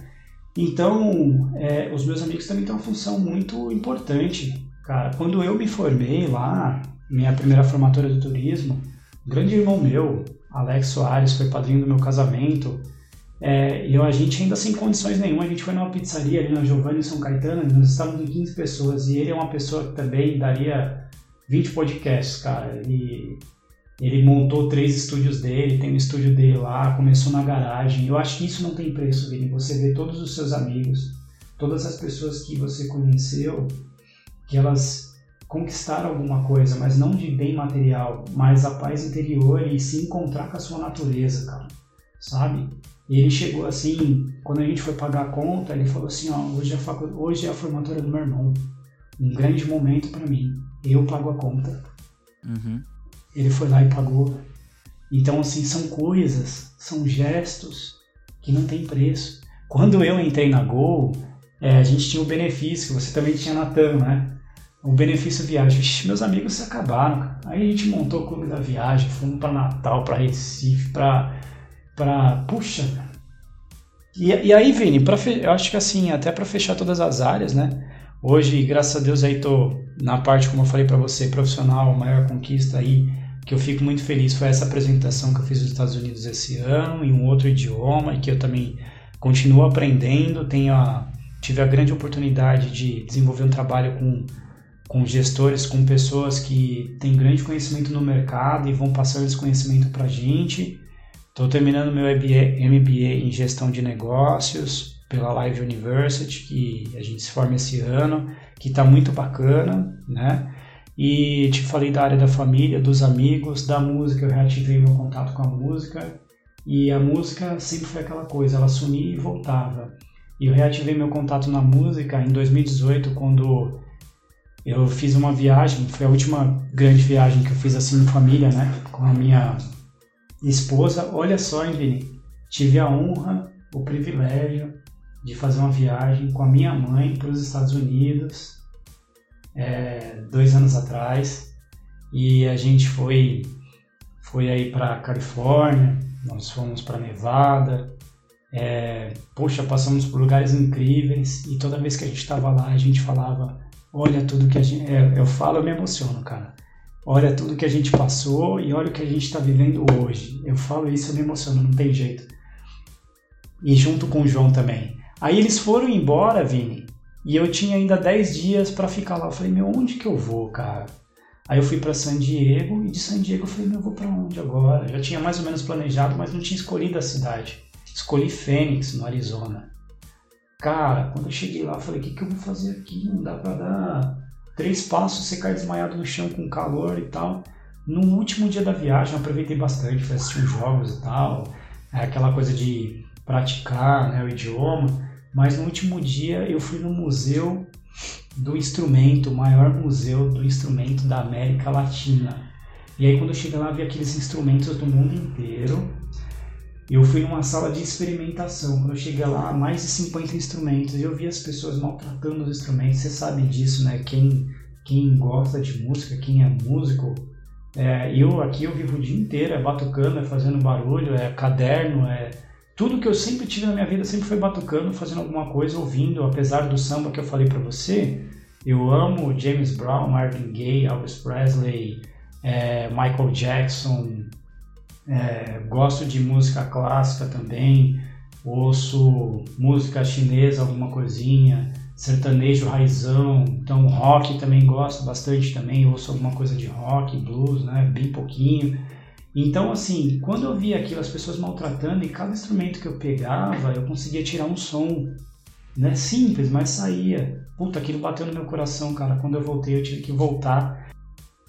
Então, é, os meus amigos também têm uma função muito importante, cara. Quando eu me formei lá, minha primeira formatura do turismo, um grande irmão meu, Alex Soares, foi padrinho do meu casamento, é, eu, a gente ainda sem condições nenhuma, a gente foi numa pizzaria ali na Giovanni São Caetano, nós estávamos em 15 pessoas, e ele é uma pessoa que também daria 20 podcasts, cara. E ele montou três estúdios dele, tem um estúdio dele lá, começou na garagem. Eu acho que isso não tem preço, Vini. Você vê todos os seus amigos, todas as pessoas que você conheceu, que elas conquistaram alguma coisa, mas não de bem material, mas a paz interior e se encontrar com a sua natureza, cara. Sabe? E ele chegou assim, quando a gente foi pagar a conta, ele falou assim, ó, hoje é a, facu... hoje é a formatura do meu irmão. Um grande momento para mim. Eu pago a conta. Uhum. Ele foi lá e pagou. Então, assim, são coisas, são gestos que não tem preço. Quando eu entrei na Gol, é, a gente tinha o benefício, você também tinha na TAM, né? O benefício viagem. Ixi, meus amigos se acabaram. Aí a gente montou o clube da viagem, fomos para Natal, para Recife, para para puxa. E, e aí, Vini, pra, eu acho que assim, até para fechar todas as áreas, né? Hoje, graças a Deus, aí tô na parte, como eu falei para você, profissional, maior conquista aí, que eu fico muito feliz foi essa apresentação que eu fiz nos Estados Unidos esse ano, em um outro idioma, e que eu também continuo aprendendo. Tenho a, tive a grande oportunidade de desenvolver um trabalho com, com gestores, com pessoas que têm grande conhecimento no mercado e vão passar esse conhecimento para a gente. Estou terminando meu MBA em gestão de negócios pela Live University, que a gente se forma esse ano, que está muito bacana, né? E te falei da área da família, dos amigos, da música, eu reativei meu contato com a música. E a música sempre foi aquela coisa, ela sumia e voltava. E eu reativei meu contato na música em 2018, quando eu fiz uma viagem, foi a última grande viagem que eu fiz assim em família, né? Com a minha esposa, olha só, hein, Vini? Tive a honra, o privilégio de fazer uma viagem com a minha mãe para os Estados Unidos é, dois anos atrás e a gente foi foi aí para Califórnia, nós fomos para Nevada, é, poxa, passamos por lugares incríveis e toda vez que a gente estava lá a gente falava, olha tudo que a gente, é, eu falo eu me emociono, cara olha tudo que a gente passou e olha o que a gente está vivendo hoje. Eu falo isso, eu me emociono, não tem jeito. E junto com o João também. Aí eles foram embora, Vini, e eu tinha ainda 10 dias para ficar lá. Eu falei, meu, onde que eu vou, cara? Aí eu fui para San Diego e de San Diego eu falei, meu, eu vou para onde agora? Já tinha mais ou menos planejado, mas não tinha escolhido a cidade. Escolhi Phoenix, no Arizona. Cara, quando eu cheguei lá, eu falei, o que, que eu vou fazer aqui? Não dá para dar três passos, você cai desmaiado no chão com calor e tal. No último dia da viagem eu aproveitei bastante, fui assistir os jogos e tal, é aquela coisa de praticar né, o idioma, mas no último dia eu fui no museu do instrumento, o maior museu do instrumento da América Latina. E aí quando eu cheguei lá, vi aqueles instrumentos do mundo inteiro. Eu fui numa sala de experimentação. Quando eu cheguei lá, mais de 50 instrumentos. E eu vi as pessoas maltratando os instrumentos. Você sabe disso, né? Quem, quem gosta de música, quem é músico. É, eu aqui eu vivo o dia inteiro, é batucando, é fazendo barulho, é caderno, é tudo que eu sempre tive na minha vida sempre foi batucando, fazendo alguma coisa, ouvindo, apesar do samba que eu falei para você. Eu amo James Brown, Marvin Gaye, Elvis Presley, é, Michael Jackson, é, gosto de música clássica também, ouço música chinesa, alguma coisinha, sertanejo raizão, então rock também gosto bastante também, ouço alguma coisa de rock, blues, né, bem pouquinho. Então, assim, quando eu via aquilo, as pessoas maltratando, e cada instrumento que eu pegava, eu conseguia tirar um som, né, simples, mas saía. Puta, aquilo bateu no meu coração, cara. Quando eu voltei, eu tive que voltar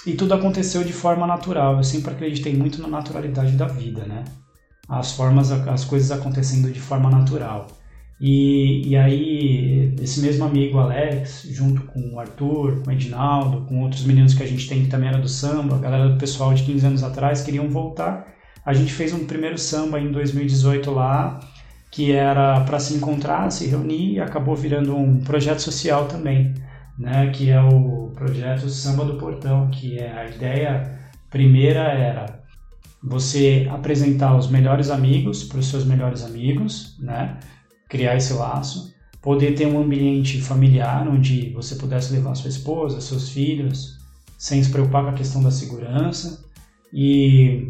e tudo aconteceu de forma natural. Eu sempre acreditei muito na naturalidade da vida, né? As formas, as coisas acontecendo de forma natural. E, e aí, esse mesmo amigo Alex, junto com o Arthur, com o Edinaldo, com outros meninos que a gente tem que também era do samba, a galera do pessoal de 15 anos atrás, queriam voltar. A gente fez um primeiro samba em 2018 lá, que era para se encontrar, se reunir, e acabou virando um projeto social também né, que é o projeto Samba do Portão, que é a ideia primeira era você apresentar os melhores amigos para os seus melhores amigos, né, criar esse laço, poder ter um ambiente familiar onde você pudesse levar sua esposa, seus filhos, sem se preocupar com a questão da segurança e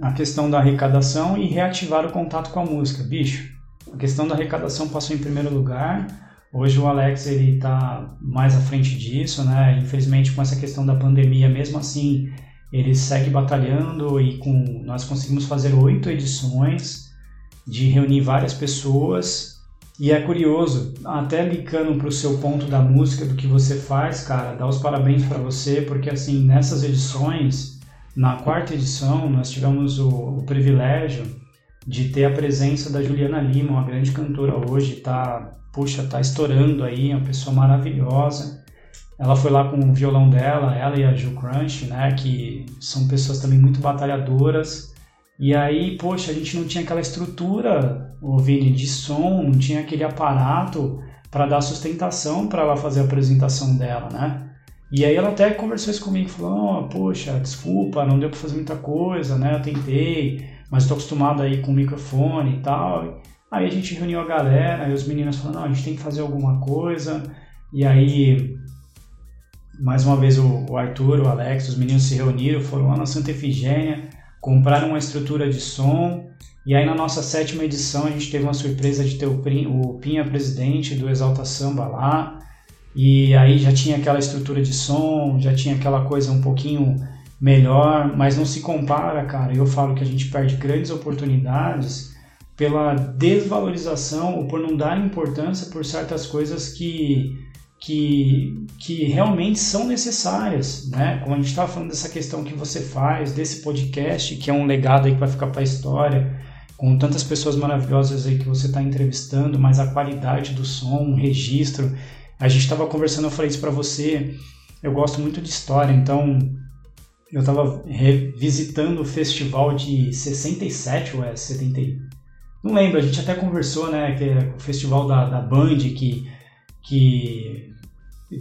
a questão da arrecadação e reativar o contato com a música. Bicho, a questão da arrecadação passou em primeiro lugar, Hoje o Alex ele está mais à frente disso, né? Infelizmente com essa questão da pandemia, mesmo assim ele segue batalhando e com nós conseguimos fazer oito edições de reunir várias pessoas e é curioso, até linkando para o seu ponto da música do que você faz, cara, dar os parabéns para você porque assim nessas edições, na quarta edição nós tivemos o, o privilégio de ter a presença da Juliana Lima, uma grande cantora hoje, tá puxa, tá estourando aí, é uma pessoa maravilhosa. Ela foi lá com o violão dela, ela e a Ju Crunch, né, que são pessoas também muito batalhadoras. E aí, poxa, a gente não tinha aquela estrutura, o Vini, de som, não tinha aquele aparato para dar sustentação para ela fazer a apresentação dela, né? E aí ela até conversou isso comigo, falou, oh, poxa, desculpa, não deu para fazer muita coisa, né? Eu tentei, mas estou acostumado aí com microfone e tal. Aí a gente reuniu a galera, e os meninos falaram, não, a gente tem que fazer alguma coisa. E aí, mais uma vez, o, Arthur, o Alex, os meninos se reuniram, foram lá na Santa Efigênia, compraram uma estrutura de som. E aí na nossa sétima edição a gente teve uma surpresa de ter o Pinha presidente do Exalta Samba lá. E aí já tinha aquela estrutura de som, já tinha aquela coisa um pouquinho melhor, mas não se compara, cara. Eu falo que a gente perde grandes oportunidades pela desvalorização ou por não dar importância por certas coisas que, que, que realmente são necessárias, né? Como a gente estava falando dessa questão que você faz, desse podcast, que é um legado aí que vai ficar para a história, com tantas pessoas maravilhosas aí que você está entrevistando, mas a qualidade do som, o registro. A gente estava conversando, eu falei isso para você, eu gosto muito de história, então eu estava revisitando o festival de 67 ou é 70, não lembro, a gente até conversou, né, que é o festival da, da Band, que, que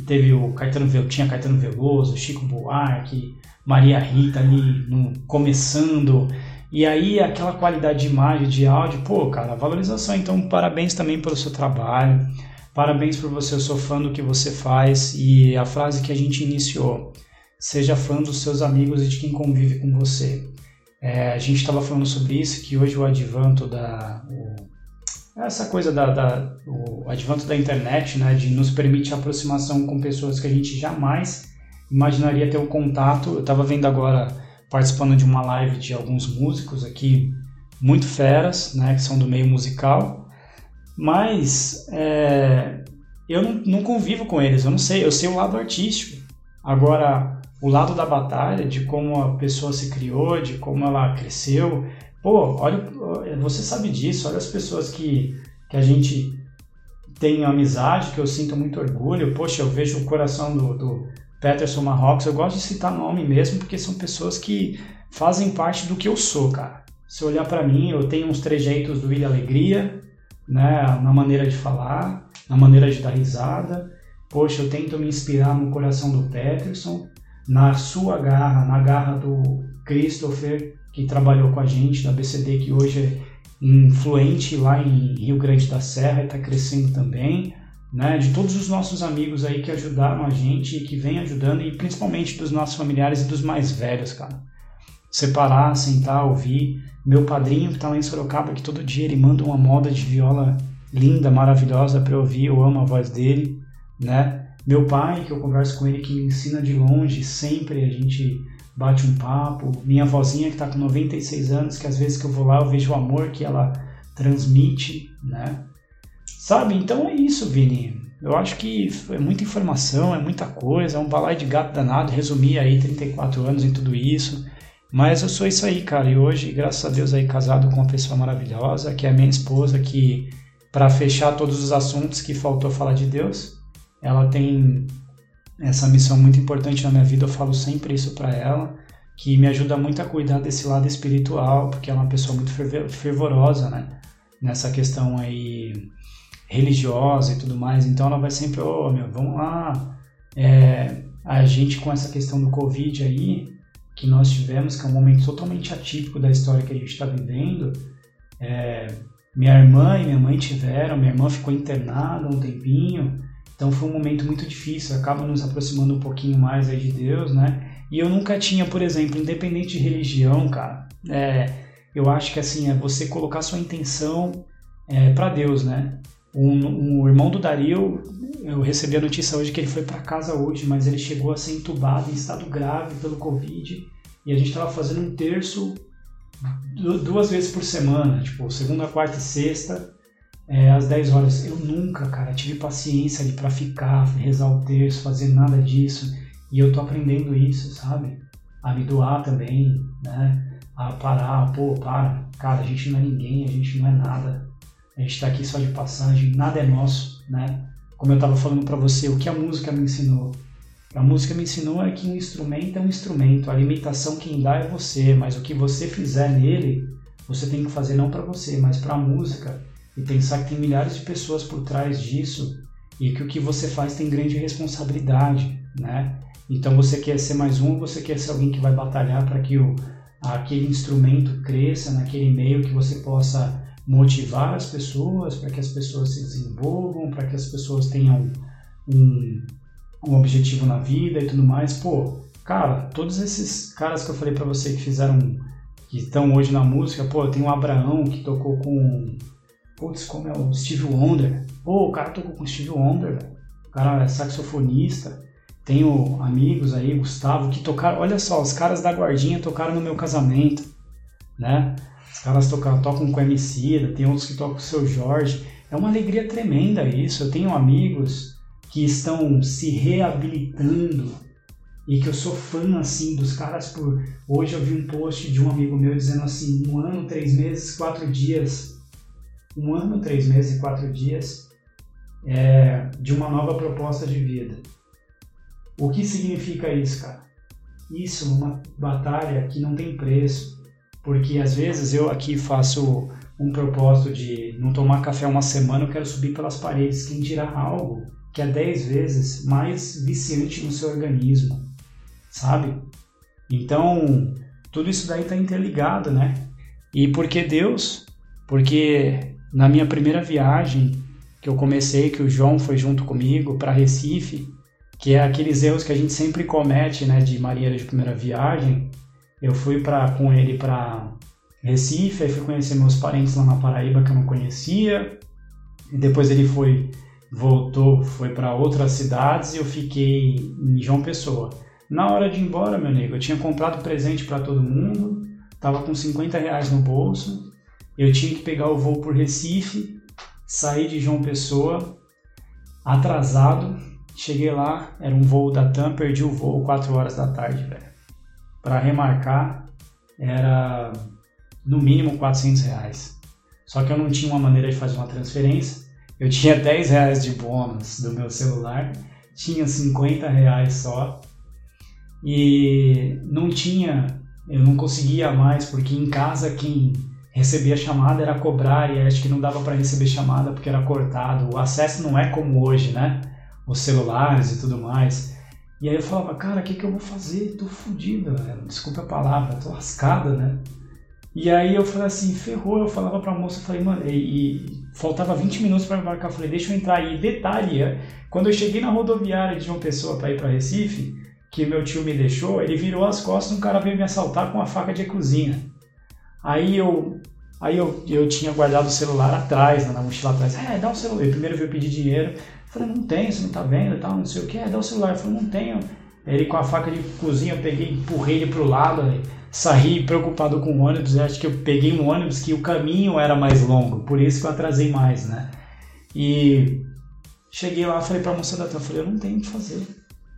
teve o Caetano, tinha Caetano Veloso, Chico Buarque, Maria Rita ali no, começando, e aí aquela qualidade de imagem, de áudio, pô, cara, valorização, então parabéns também pelo seu trabalho, parabéns por você, eu sou fã do que você faz, e a frase que a gente iniciou, seja fã dos seus amigos e de quem convive com você. É, a gente estava falando sobre isso, que hoje o advanto da. O, essa coisa da, da, o advanto da internet, né, de nos permite a aproximação com pessoas que a gente jamais imaginaria ter o um contato. Eu estava vendo agora, participando de uma live de alguns músicos aqui, muito feras, né, que são do meio musical, mas é, eu não, não convivo com eles, eu não sei, eu sei o lado artístico. Agora, o lado da batalha, de como a pessoa se criou, de como ela cresceu. Pô, olha, você sabe disso, olha as pessoas que, que a gente tem amizade, que eu sinto muito orgulho. Poxa, eu vejo o coração do, do, Peterson Marrocos, eu gosto de citar nome mesmo, porque são pessoas que fazem parte do que eu sou, cara. Se olhar para mim, eu tenho uns trejeitos do Ilha Alegria, né, na maneira de falar, na maneira de dar risada. Poxa, eu tento me inspirar no coração do Peterson, na sua garra, na garra do Christopher, que trabalhou com a gente da BCD, que hoje é influente lá em Rio Grande da Serra e está crescendo também, né? De todos os nossos amigos aí que ajudaram a gente e que vem ajudando, e principalmente dos nossos familiares e dos mais velhos, cara. Separar, sentar, ouvir. Meu padrinho que está lá em Sorocaba, que todo dia ele manda uma moda de viola linda, maravilhosa para eu ouvir, eu amo a voz dele, né? Meu pai, que eu converso com ele, que me ensina de longe, sempre a gente bate um papo. Minha vozinha que está com 96 anos, que às vezes que eu vou lá eu vejo o amor que ela transmite, né? Sabe? Então é isso, Vini. Eu acho que é muita informação, é muita coisa, é um balai de gato danado, resumir aí 34 anos em tudo isso. Mas eu sou isso aí, cara. E hoje, graças a Deus, aí casado com uma pessoa maravilhosa, que é a minha esposa, que para fechar todos os assuntos que faltou falar de Deus, ela tem essa missão muito importante na minha vida, eu falo sempre isso para ela, que me ajuda muito a cuidar desse lado espiritual, porque ela é uma pessoa muito fervorosa, né? Nessa questão aí religiosa e tudo mais. Então ela vai sempre, ô oh, meu, vamos lá. É, a gente com essa questão do Covid aí, que nós tivemos, que é um momento totalmente atípico da história que a gente está vivendo, é, minha irmã e minha mãe tiveram, minha irmã ficou internada um tempinho, então foi um momento muito difícil, acaba nos aproximando um pouquinho mais aí de Deus, né? E eu nunca tinha, por exemplo, independente de religião, cara, é, eu acho que assim, é você colocar sua intenção é, para Deus, né? Um, um, irmão do Dario, eu recebi a notícia hoje que ele foi para casa hoje, mas ele chegou a ser entubado em estado grave pelo Covid e a gente estava fazendo um terço duas vezes por semana, tipo segunda, quarta e sexta, é, às 10 horas. Eu nunca, cara, tive paciência ali para ficar, rezar o terço, fazer nada disso. E eu tô aprendendo isso, sabe? A me doar também, né? A parar, pô, para. Cara, a gente não é ninguém, a gente não é nada. A gente tá aqui só de passagem, nada é nosso, né? Como eu tava falando para você, o que a música me ensinou? A música me ensinou é que um instrumento é um instrumento, a limitação quem dá é você, mas o que você fizer nele, você tem que fazer não para você, mas para a música e pensar que tem milhares de pessoas por trás disso e que o que você faz tem grande responsabilidade, né? Então você quer ser mais um, você quer ser alguém que vai batalhar para que o, aquele instrumento cresça naquele meio que você possa motivar as pessoas, para que as pessoas se desenvolvam, para que as pessoas tenham um, um objetivo na vida e tudo mais. Pô, cara, todos esses caras que eu falei para você que fizeram, que estão hoje na música, pô, tem o Abraão que tocou com Putz, como é o Steve Wonder. Pô, o cara tocou com o Steve Wonder. O cara é saxofonista. Tenho amigos aí, Gustavo, que tocaram. Olha só, os caras da Guardinha tocaram no meu casamento, né? Os caras tocam, tocam com o MC, tem outros que tocam com o seu Jorge. É uma alegria tremenda isso. Eu tenho amigos que estão se reabilitando e que eu sou fã assim dos caras por. Hoje eu vi um post de um amigo meu dizendo assim: um ano, três meses, quatro dias um ano, três meses e quatro dias é, de uma nova proposta de vida. O que significa isso, cara? Isso é uma batalha que não tem preço, porque às vezes eu aqui faço um propósito de não tomar café uma semana, eu quero subir pelas paredes. Quem dirá algo que é dez vezes mais viciante no seu organismo, sabe? Então, tudo isso daí está interligado, né? E por que Deus? Porque na minha primeira viagem que eu comecei, que o João foi junto comigo para Recife, que é aqueles erros que a gente sempre comete, né, de marinheiro de primeira viagem. Eu fui para com ele para Recife, aí fui conhecer meus parentes lá na Paraíba que eu não conhecia. E depois ele foi voltou, foi para outras cidades e eu fiquei em João Pessoa. Na hora de ir embora, meu amigo, eu tinha comprado presente para todo mundo, tava com 50 reais no bolso eu tinha que pegar o voo por Recife, sair de João Pessoa, atrasado. Cheguei lá, era um voo da TAM, perdi o voo 4 horas da tarde, velho. Para remarcar, era no mínimo 400 reais. Só que eu não tinha uma maneira de fazer uma transferência. Eu tinha 10 reais de bônus do meu celular, tinha 50 reais só. e não tinha, eu não conseguia mais, porque em casa quem recebia chamada era cobrar e acho que não dava para receber chamada porque era cortado. O acesso não é como hoje, né? Os celulares e tudo mais. E aí eu falava, cara, o que, que eu vou fazer? Tô fodido, desculpa a palavra, tô lascada, né? E aí eu falei assim, ferrou, eu falava pra moça, falei, mano, e, e faltava 20 minutos para embarcar, eu falei, deixa eu entrar aí. Detalhe, é, quando eu cheguei na rodoviária de João Pessoa para ir para Recife, que meu tio me deixou, ele virou as costas, um cara veio me assaltar com uma faca de cozinha. Aí eu aí eu, eu tinha guardado o celular atrás, na mochila atrás. É, dá o celular. Primeiro veio pedir dinheiro. Eu falei, não tenho, você não tá vendo tal, não sei o que. É, dá o celular. Eu falei, não tenho. Ele com a faca de cozinha, eu peguei, empurrei ele pro lado, saí preocupado com o ônibus. Eu acho que eu peguei um ônibus que o caminho era mais longo, por isso que eu atrasei mais, né? E cheguei lá, falei pra moça da eu falei, eu não tenho o que fazer.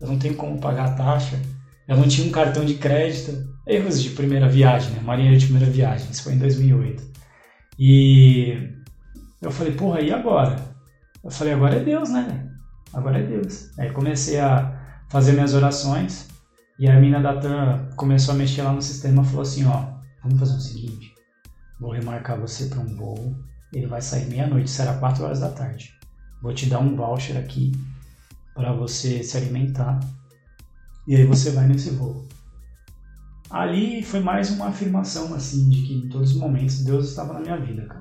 Eu não tenho como pagar a taxa. Eu não tinha um cartão de crédito. Erros de primeira viagem, né? Marinha de primeira viagem. Isso foi em 2008. E eu falei, porra, e agora? Eu falei, agora é Deus, né? Agora é Deus. Aí comecei a fazer minhas orações e a mina da TAM começou a mexer lá no sistema e falou assim, ó, vamos fazer o seguinte, vou remarcar você para um voo, ele vai sair meia-noite, será 4 horas da tarde. Vou te dar um voucher aqui para você se alimentar e aí você vai nesse voo. Ali foi mais uma afirmação, assim, de que em todos os momentos Deus estava na minha vida, cara.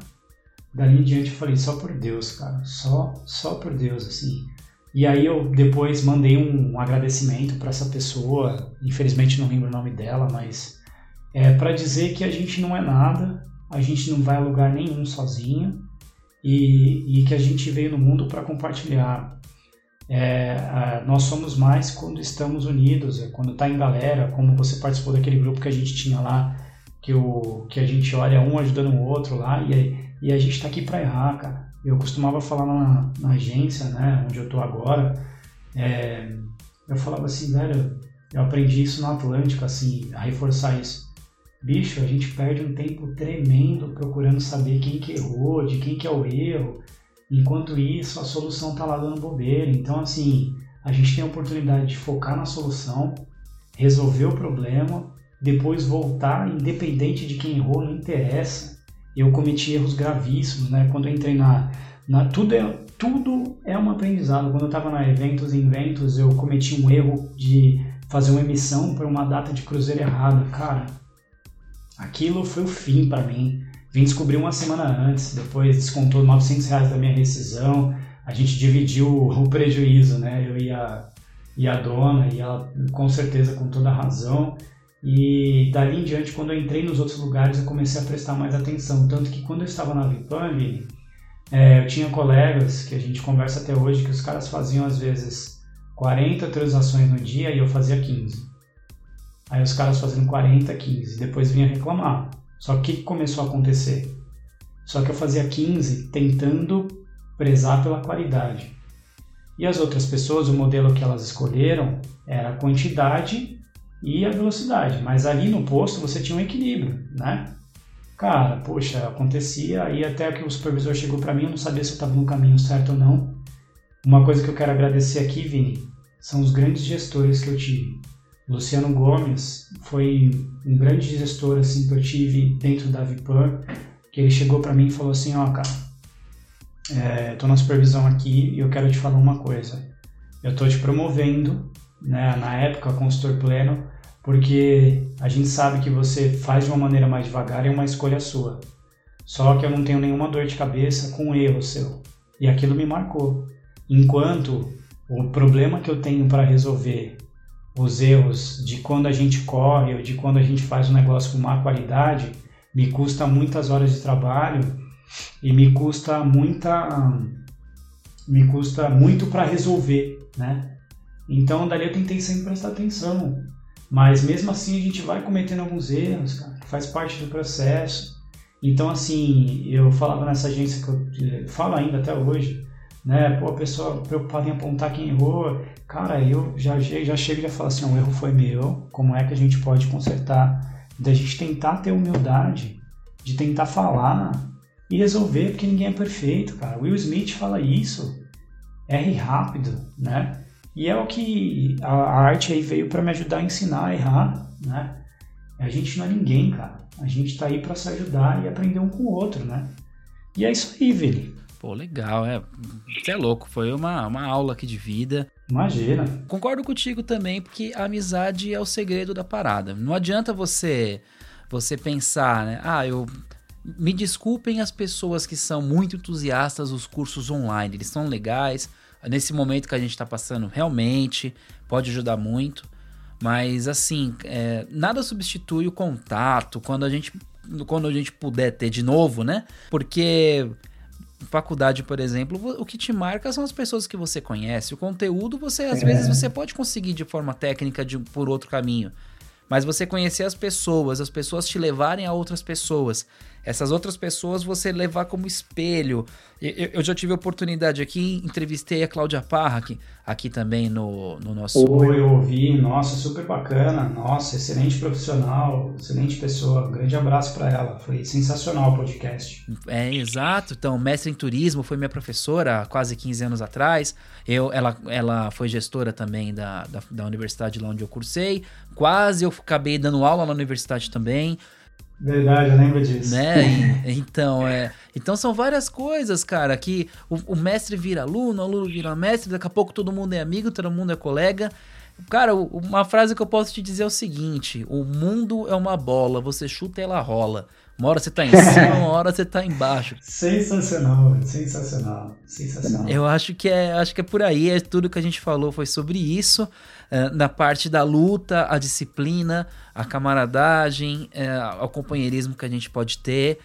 Dali em diante eu falei, só por Deus, cara, só, só por Deus, assim. E aí eu depois mandei um agradecimento para essa pessoa, infelizmente não lembro o nome dela, mas é para dizer que a gente não é nada, a gente não vai a lugar nenhum sozinho e, e que a gente veio no mundo para compartilhar é, nós somos mais quando estamos unidos, é quando está em galera, como você participou daquele grupo que a gente tinha lá, que, o, que a gente olha um ajudando o outro lá, e, e a gente está aqui para errar, cara. Eu costumava falar na, na agência, né, onde eu estou agora, é, eu falava assim, velho, eu aprendi isso no Atlântico, assim, a reforçar isso. Bicho, a gente perde um tempo tremendo procurando saber quem que errou, de quem que é o erro, Enquanto isso, a solução está lá dando bobeira. Então, assim, a gente tem a oportunidade de focar na solução, resolver o problema, depois voltar, independente de quem errou, não interessa. Eu cometi erros gravíssimos, né? Quando eu entrei na, na tudo é tudo é um aprendizado. Quando eu estava na eventos e inventos, eu cometi um erro de fazer uma emissão para uma data de cruzeiro errada, cara. Aquilo foi o fim para mim. Vim descobrir uma semana antes, depois descontou 900 reais da minha rescisão, a gente dividiu o prejuízo, né? Eu e a, e a dona, e ela com certeza com toda a razão. E dali em diante, quando eu entrei nos outros lugares, eu comecei a prestar mais atenção. Tanto que quando eu estava na Vipang, é, eu tinha colegas que a gente conversa até hoje, que os caras faziam às vezes 40 transações no dia e eu fazia 15. Aí os caras faziam 40, 15, depois vinha reclamar. Só que o que começou a acontecer? Só que eu fazia 15 tentando prezar pela qualidade. E as outras pessoas, o modelo que elas escolheram era a quantidade e a velocidade. Mas ali no posto você tinha um equilíbrio, né? Cara, poxa, acontecia e até que o supervisor chegou para mim, eu não sabia se eu estava no caminho certo ou não. Uma coisa que eu quero agradecer aqui, Vini, são os grandes gestores que eu tive. Luciano Gomes foi um grande gestor assim que eu tive dentro da Vipan, que ele chegou para mim e falou assim, ó, oh, cara, é, tô na supervisão aqui e eu quero te falar uma coisa. Eu tô te promovendo, né, na época consultor pleno, porque a gente sabe que você faz de uma maneira mais devagar é uma escolha sua. Só que eu não tenho nenhuma dor de cabeça com o erro seu. E aquilo me marcou. Enquanto o problema que eu tenho para resolver os erros de quando a gente corre ou de quando a gente faz um negócio com má qualidade, me custa muitas horas de trabalho e me custa muita me custa muito para resolver, né? Então dali eu tentei sempre prestar atenção, mas mesmo assim a gente vai cometendo alguns erros, cara, faz parte do processo. Então assim, eu falava nessa agência que eu falo ainda até hoje, né? Pô, a pessoa preocupada em apontar quem errou. Cara, eu já, já chego e já falo assim, o erro foi meu, como é que a gente pode consertar? Da gente tentar ter humildade, de tentar falar e resolver, porque ninguém é perfeito, cara. Will Smith fala isso, erre rápido, né? E é o que a, arte aí veio para me ajudar a ensinar a errar, né? A gente não é ninguém, cara. A gente tá aí para se ajudar e aprender um com o outro, né? E é isso aí, Vili. Pô, legal, é. Você é louco, foi uma, uma aula aqui de vida. Imagina. Concordo contigo também, porque a amizade é o segredo da parada. Não adianta você você pensar, né? Ah, eu me desculpem as pessoas que são muito entusiastas dos cursos online, eles são legais. Nesse momento que a gente está passando, realmente pode ajudar muito. Mas assim, é, nada substitui o contato quando a gente quando a gente puder ter de novo, né? Porque faculdade, por exemplo, o que te marca são as pessoas que você conhece. O conteúdo, você às é. vezes você pode conseguir de forma técnica de, por outro caminho. Mas você conhecer as pessoas, as pessoas te levarem a outras pessoas essas outras pessoas você levar como espelho. Eu, eu já tive a oportunidade aqui, entrevistei a Cláudia Parra aqui, aqui também no, no nosso. Oi, eu ouvi, nossa, super bacana, nossa, excelente profissional, excelente pessoa. Um grande abraço para ela, foi sensacional o podcast. É, exato. Então, mestre em turismo foi minha professora há quase 15 anos atrás. Eu, ela, ela foi gestora também da, da, da universidade lá onde eu cursei. Quase eu acabei dando aula na universidade também. Verdade, eu lembro disso. Né? [LAUGHS] então, é. Então são várias coisas, cara, que o, o, mestre vira aluno, o aluno vira mestre, daqui a pouco todo mundo é amigo, todo mundo é colega. Cara, uma frase que eu posso te dizer é o seguinte: o mundo é uma bola, você chuta e ela rola. Uma hora você tá em cima, [LAUGHS] uma hora você tá embaixo. Sensacional, sensacional, sensacional. Eu acho que é, acho que é por aí, é tudo que a gente falou foi sobre isso. É, na parte da luta, a disciplina, a camaradagem, é, o companheirismo que a gente pode ter.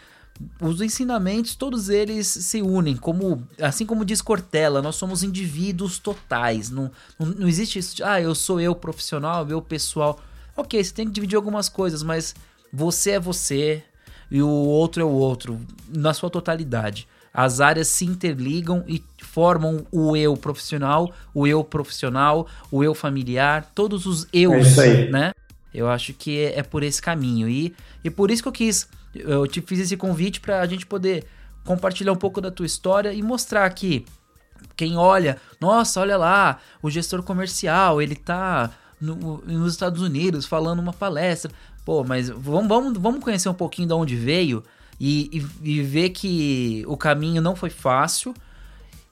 Os ensinamentos, todos eles se unem, como assim como diz Cortella, nós somos indivíduos totais. Não, não, não existe isso de, ah, eu sou eu profissional, eu pessoal. Ok, você tem que dividir algumas coisas, mas você é você, e o outro é o outro, na sua totalidade. As áreas se interligam e formam o eu profissional, o eu profissional, o eu familiar, todos os eus, é né? Eu acho que é, é, por esse caminho. E, e por isso que eu quis, eu te fiz esse convite para a gente poder compartilhar um pouco da tua história e mostrar que quem olha, nossa, olha lá, o gestor comercial, ele tá no, nos Estados Unidos falando uma palestra. Pô, mas vamos, vamos, vamos conhecer um pouquinho de onde veio e, e, e ver que o caminho não foi fácil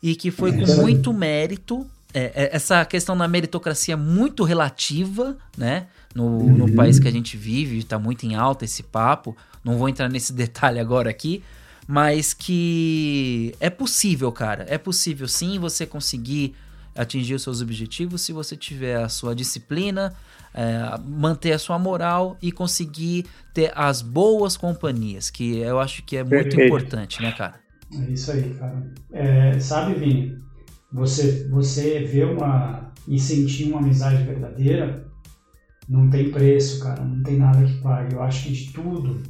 e que foi com muito mérito. É, é, essa questão da meritocracia é muito relativa, né? No, uhum. no país que a gente vive, está muito em alta esse papo. Não vou entrar nesse [LAUGHS] detalhe agora aqui, mas que é possível, cara. É possível sim você conseguir atingir os seus objetivos se você tiver a sua disciplina, é, manter a sua moral e conseguir ter as boas companhias, que eu acho que é muito Perfeito. importante, né, cara? É isso aí, cara. É, sabe, Vini, você, você vê uma e sentir uma amizade verdadeira não tem preço, cara, não tem nada que pague. Eu acho que de tudo,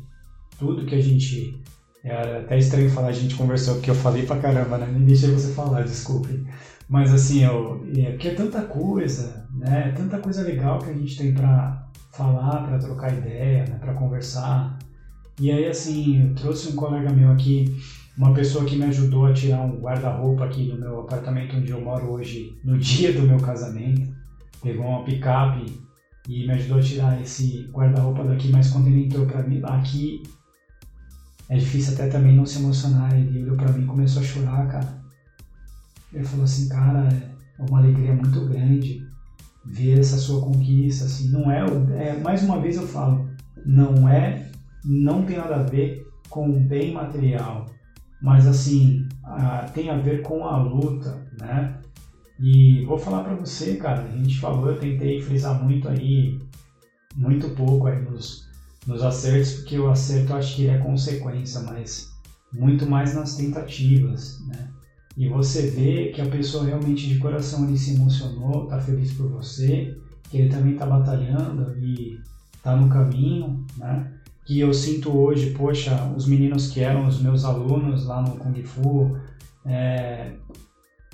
tudo que a gente. É até estranho falar, a gente conversou, porque eu falei pra caramba, né? Nem deixei você falar, desculpe. Mas assim, eu, é porque é tanta coisa, né? É tanta coisa legal que a gente tem para falar, para trocar ideia, né? para conversar. E aí, assim, eu trouxe um colega meu aqui, uma pessoa que me ajudou a tirar um guarda-roupa aqui do meu apartamento onde eu moro hoje, no [LAUGHS] dia do meu casamento. Pegou uma picape e me ajudou a tirar esse guarda-roupa daqui, mas quando ele entrou para mim aqui, é difícil até também não se emocionar. Ele olhou para mim e começou a chorar, cara. Ele falou assim, cara, é uma alegria muito grande ver essa sua conquista, assim, não é, é mais uma vez eu falo, não é, não tem nada a ver com o bem material, mas assim, a, tem a ver com a luta, né? E vou falar para você, cara, a gente falou, eu tentei frisar muito aí, muito pouco aí nos, nos acertos, porque o acerto eu acho que é consequência, mas muito mais nas tentativas, né? E você vê que a pessoa realmente de coração ele se emocionou, está feliz por você, que ele também está batalhando e está no caminho, né? Que eu sinto hoje, poxa, os meninos que eram os meus alunos lá no Kung Fu, é...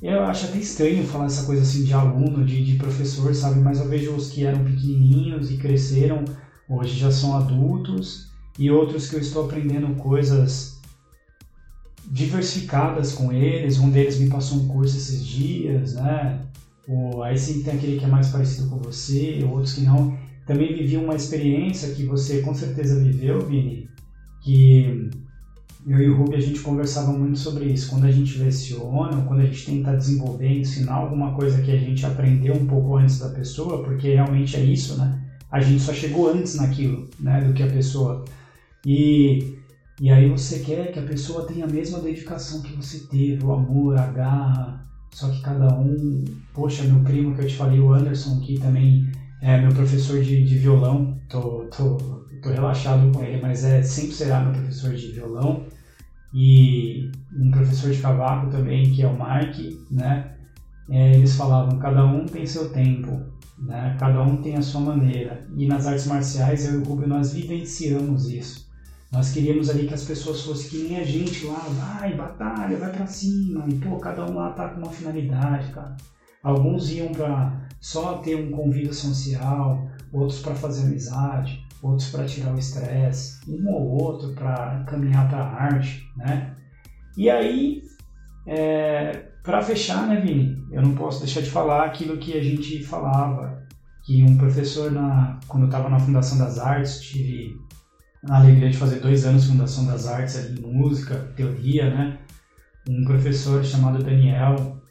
eu acho até estranho falar essa coisa assim de aluno, de, de professor, sabe? Mas eu vejo os que eram pequenininhos e cresceram, hoje já são adultos, e outros que eu estou aprendendo coisas diversificadas com eles. Um deles me passou um curso esses dias, né? ou aí sim tem aquele que é mais parecido com você, outros que não. Também vivi uma experiência que você com certeza viveu, Vini, que eu e o Ruby a gente conversava muito sobre isso. Quando a gente leciona, quando a gente tenta desenvolver, ensinar alguma coisa que a gente aprendeu um pouco antes da pessoa, porque realmente é isso, né? A gente só chegou antes naquilo, né, do que a pessoa. E, e aí você quer que a pessoa tenha a mesma dedicação que você teve, o amor, a garra, só que cada um. Poxa, meu primo que eu te falei, o Anderson, que também é meu professor de, de violão, tô, tô, tô relaxado com ele, mas é sempre será meu professor de violão. E um professor de cavaco também, que é o Mark, né? É, eles falavam, cada um tem seu tempo, né? Cada um tem a sua maneira. E nas artes marciais, eu e o Rubio, nós vivenciamos isso. Nós queríamos ali que as pessoas fossem que nem a gente lá, vai, batalha, vai para cima. E, pô, cada um lá tá com uma finalidade, cara. Alguns iam para só ter um convívio social, outros para fazer amizade, outros para tirar o estresse, um ou outro para caminhar para a arte, né? E aí, é, para fechar, né, Vini? Eu não posso deixar de falar aquilo que a gente falava, que um professor, na, quando eu estava na Fundação das Artes, tive a alegria de fazer dois anos Fundação das Artes ali música, teoria, né? Um professor chamado Daniel,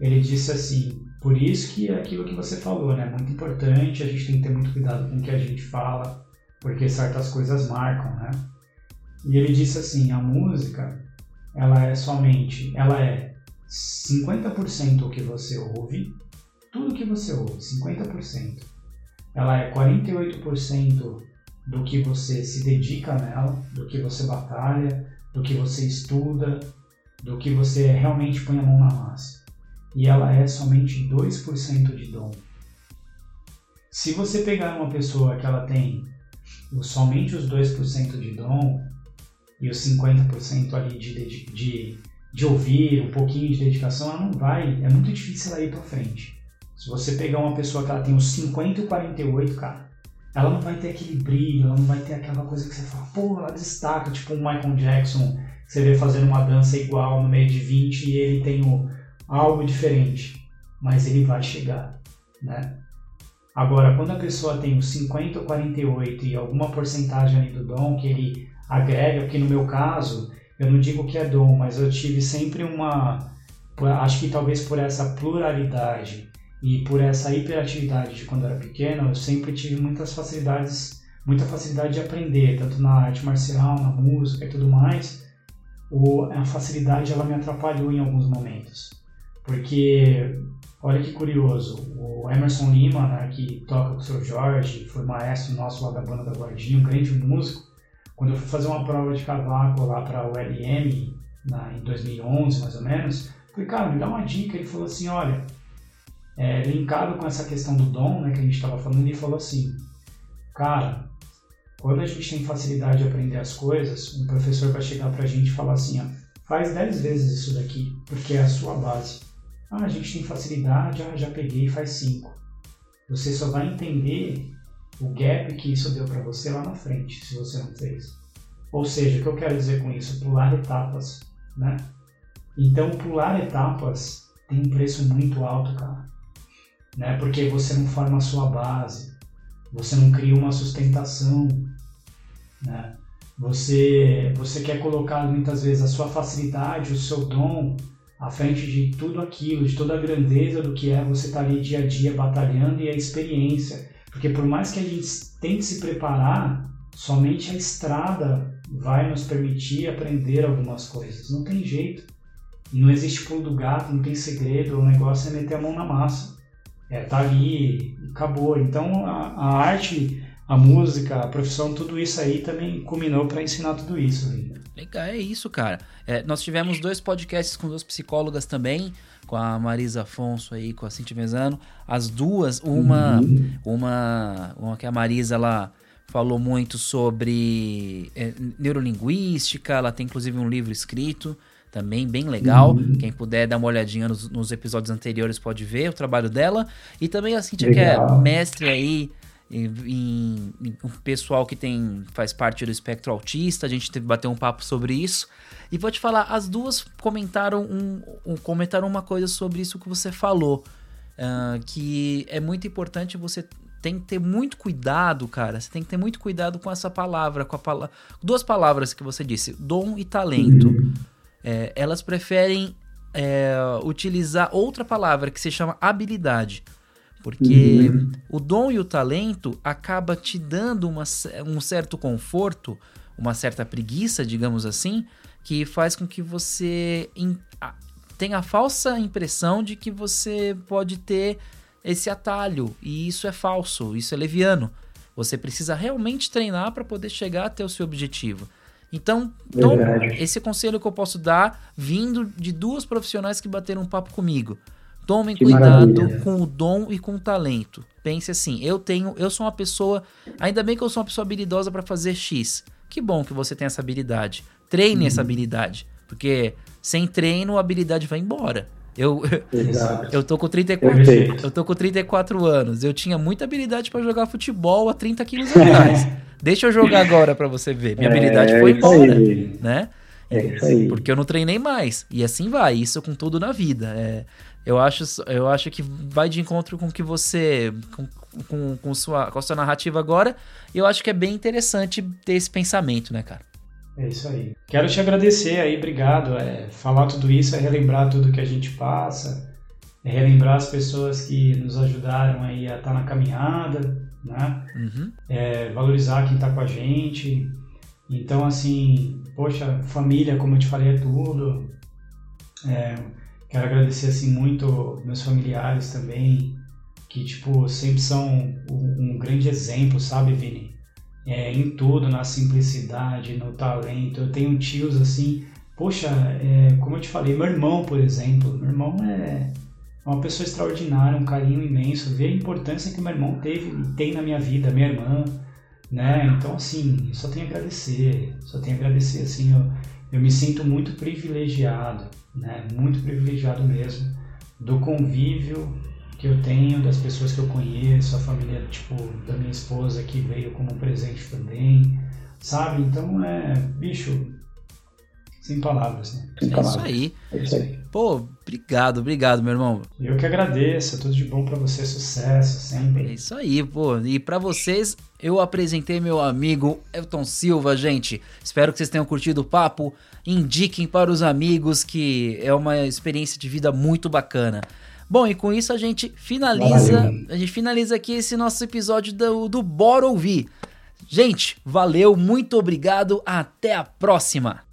ele disse assim, por isso que é aquilo que você falou, né? Muito importante, a gente tem que ter muito cuidado com o que a gente fala, porque certas coisas marcam, né? E ele disse assim, a música, ela é somente, ela é 50% o que você ouve, tudo que você ouve, 50%. Ela é 48% do que você se dedica nela, do que você batalha, do que você estuda, do que você realmente põe a mão na massa. E ela é somente 2% de dom. Se você pegar uma pessoa que ela tem somente os 2% de dom e os 50% ali de, de, de ouvir, um pouquinho de dedicação, ela não vai, é muito difícil ela ir para frente. Se você pegar uma pessoa que ela tem os 50 e 48, cara, ela não vai ter aquele brilho, ela não vai ter aquela coisa que você fala, pô, ela destaca, tipo um Michael Jackson, que você vê fazendo uma dança igual no meio de 20 e ele tem o, algo diferente, mas ele vai chegar, né? Agora, quando a pessoa tem os 50 ou 48 e alguma porcentagem ali do dom que ele agrega, porque no meu caso, eu não digo que é dom, mas eu tive sempre uma. Acho que talvez por essa pluralidade e por essa hiperatividade de quando eu era pequeno, eu sempre tive muitas facilidades, muita facilidade de aprender, tanto na arte marcial, na música e tudo mais. O, a facilidade ela me atrapalhou em alguns momentos, porque olha que curioso, o Emerson Lima, né, que toca com o seu Jorge, foi maestro nosso lá da banda da Guardinha, um grande músico, quando eu fui fazer uma prova de cavaco lá para o LM, na, em 2011 mais ou menos, falei, cara, me dá uma dica. Ele falou assim: olha, é, linkado com essa questão do dom né, que a gente estava falando, ele falou assim: cara, quando a gente tem facilidade de aprender as coisas, um professor vai chegar para a gente e falar assim: ó, faz 10 vezes isso daqui, porque é a sua base. Ah, a gente tem facilidade, ah, já peguei, faz 5. Você só vai entender o gap que isso deu para você lá na frente, se você não fez. Ou seja, o que eu quero dizer com isso? Pular etapas, né? Então, pular etapas tem um preço muito alto, cara. Né? Porque você não forma a sua base, você não cria uma sustentação, né? Você, você quer colocar muitas vezes a sua facilidade, o seu dom à frente de tudo aquilo, de toda a grandeza do que é você estar tá ali dia a dia batalhando e a experiência porque por mais que a gente tente se preparar, somente a estrada vai nos permitir aprender algumas coisas. Não tem jeito. Não existe pulo do gato, não tem segredo. O negócio é meter a mão na massa. É, tá ali, acabou. Então a, a arte, a música, a profissão, tudo isso aí também culminou para ensinar tudo isso. Legal, é isso, cara. É, nós tivemos dois podcasts com duas psicólogas também com a Marisa Afonso aí, com a Cintia Vezano. As duas, uma, uhum. uma, uma que a Marisa ela falou muito sobre é, neurolinguística, ela tem inclusive um livro escrito também bem legal. Uhum. Quem puder dar uma olhadinha nos, nos, episódios anteriores pode ver o trabalho dela. E também a Cintia, legal. que é mestre aí em, um pessoal que tem faz parte do espectro autista. A gente teve bater um papo sobre isso. E vou te falar, as duas comentaram, um, um, comentaram uma coisa sobre isso que você falou. uh, que é muito importante você tem que ter muito cuidado, cara. Você tem que ter muito cuidado com essa palavra, com a palavra. Duas palavras que você disse, dom e talento. Uhum. É, elas preferem é, utilizar outra palavra que se chama habilidade. Porque uhum. o dom e o talento acaba te dando uma, um certo conforto, uma certa preguiça, digamos assim, que faz com que você in, a, tenha a falsa impressão de que você pode ter esse atalho. E isso é falso, isso é leviano. Você precisa realmente treinar para poder chegar até o seu objetivo. Então, então esse conselho que eu posso dar vindo de duas profissionais que bateram um papo comigo. Tomem que cuidado maravilha. com o dom e com o talento. Pense assim, eu tenho, eu sou uma pessoa, ainda bem que eu sou uma pessoa habilidosa para fazer X. Que bom que você tem essa habilidade. Treine essa uhum. habilidade, porque sem treino a habilidade vai embora. Eu, [LAUGHS] eu tô com 34, eu tô com 34 anos. Eu tinha muita habilidade para jogar futebol há 30 quilos atrás. [LAUGHS] Deixa eu jogar agora para você ver. Minha é, habilidade foi embora, aí. né? É isso aí. Porque eu não treinei mais. E assim vai, isso com tudo na vida. É, eu, acho, eu acho que vai de encontro com que você. Com, com, com, sua, com a sua narrativa agora. E eu acho que é bem interessante ter esse pensamento, né, cara? É isso aí. Quero te agradecer aí, obrigado. É, falar tudo isso é relembrar tudo que a gente passa, é relembrar as pessoas que nos ajudaram aí a estar tá na caminhada, né? Uhum. É, valorizar quem está com a gente. Então, assim, poxa, família, como eu te falei, é tudo. É, quero agradecer, assim, muito meus familiares também, que, tipo, sempre são um, um grande exemplo, sabe, Vini? é, em tudo, na simplicidade, no talento. Eu tenho tios assim, poxa, é, como eu te falei, meu irmão, por exemplo, meu irmão é uma pessoa extraordinária, um carinho imenso, vê a importância que meu irmão teve e tem na minha vida, minha irmã, né? Então, assim, só tenho a agradecer, só tenho a agradecer, assim, eu, eu me sinto muito privilegiado, né? Muito privilegiado mesmo do convívio que eu tenho, das pessoas que eu conheço, a família, tipo, da minha esposa que veio como um presente também, sabe? Então, é, bicho, sem palavras, né? Sem é palavras. isso aí. É isso aí. Pô, obrigado, obrigado, meu irmão. Eu que agradeço, tudo de bom para você, sucesso sempre. É isso aí, pô. E para vocês, eu apresentei meu amigo Elton Silva, gente. Espero que vocês tenham curtido o papo. Indiquem para os amigos que é uma experiência de vida muito bacana. Bom, e com isso a gente finaliza, valeu. a gente finaliza aqui esse nosso episódio do, do Bora Ouvir. Gente, valeu, muito obrigado, até a próxima!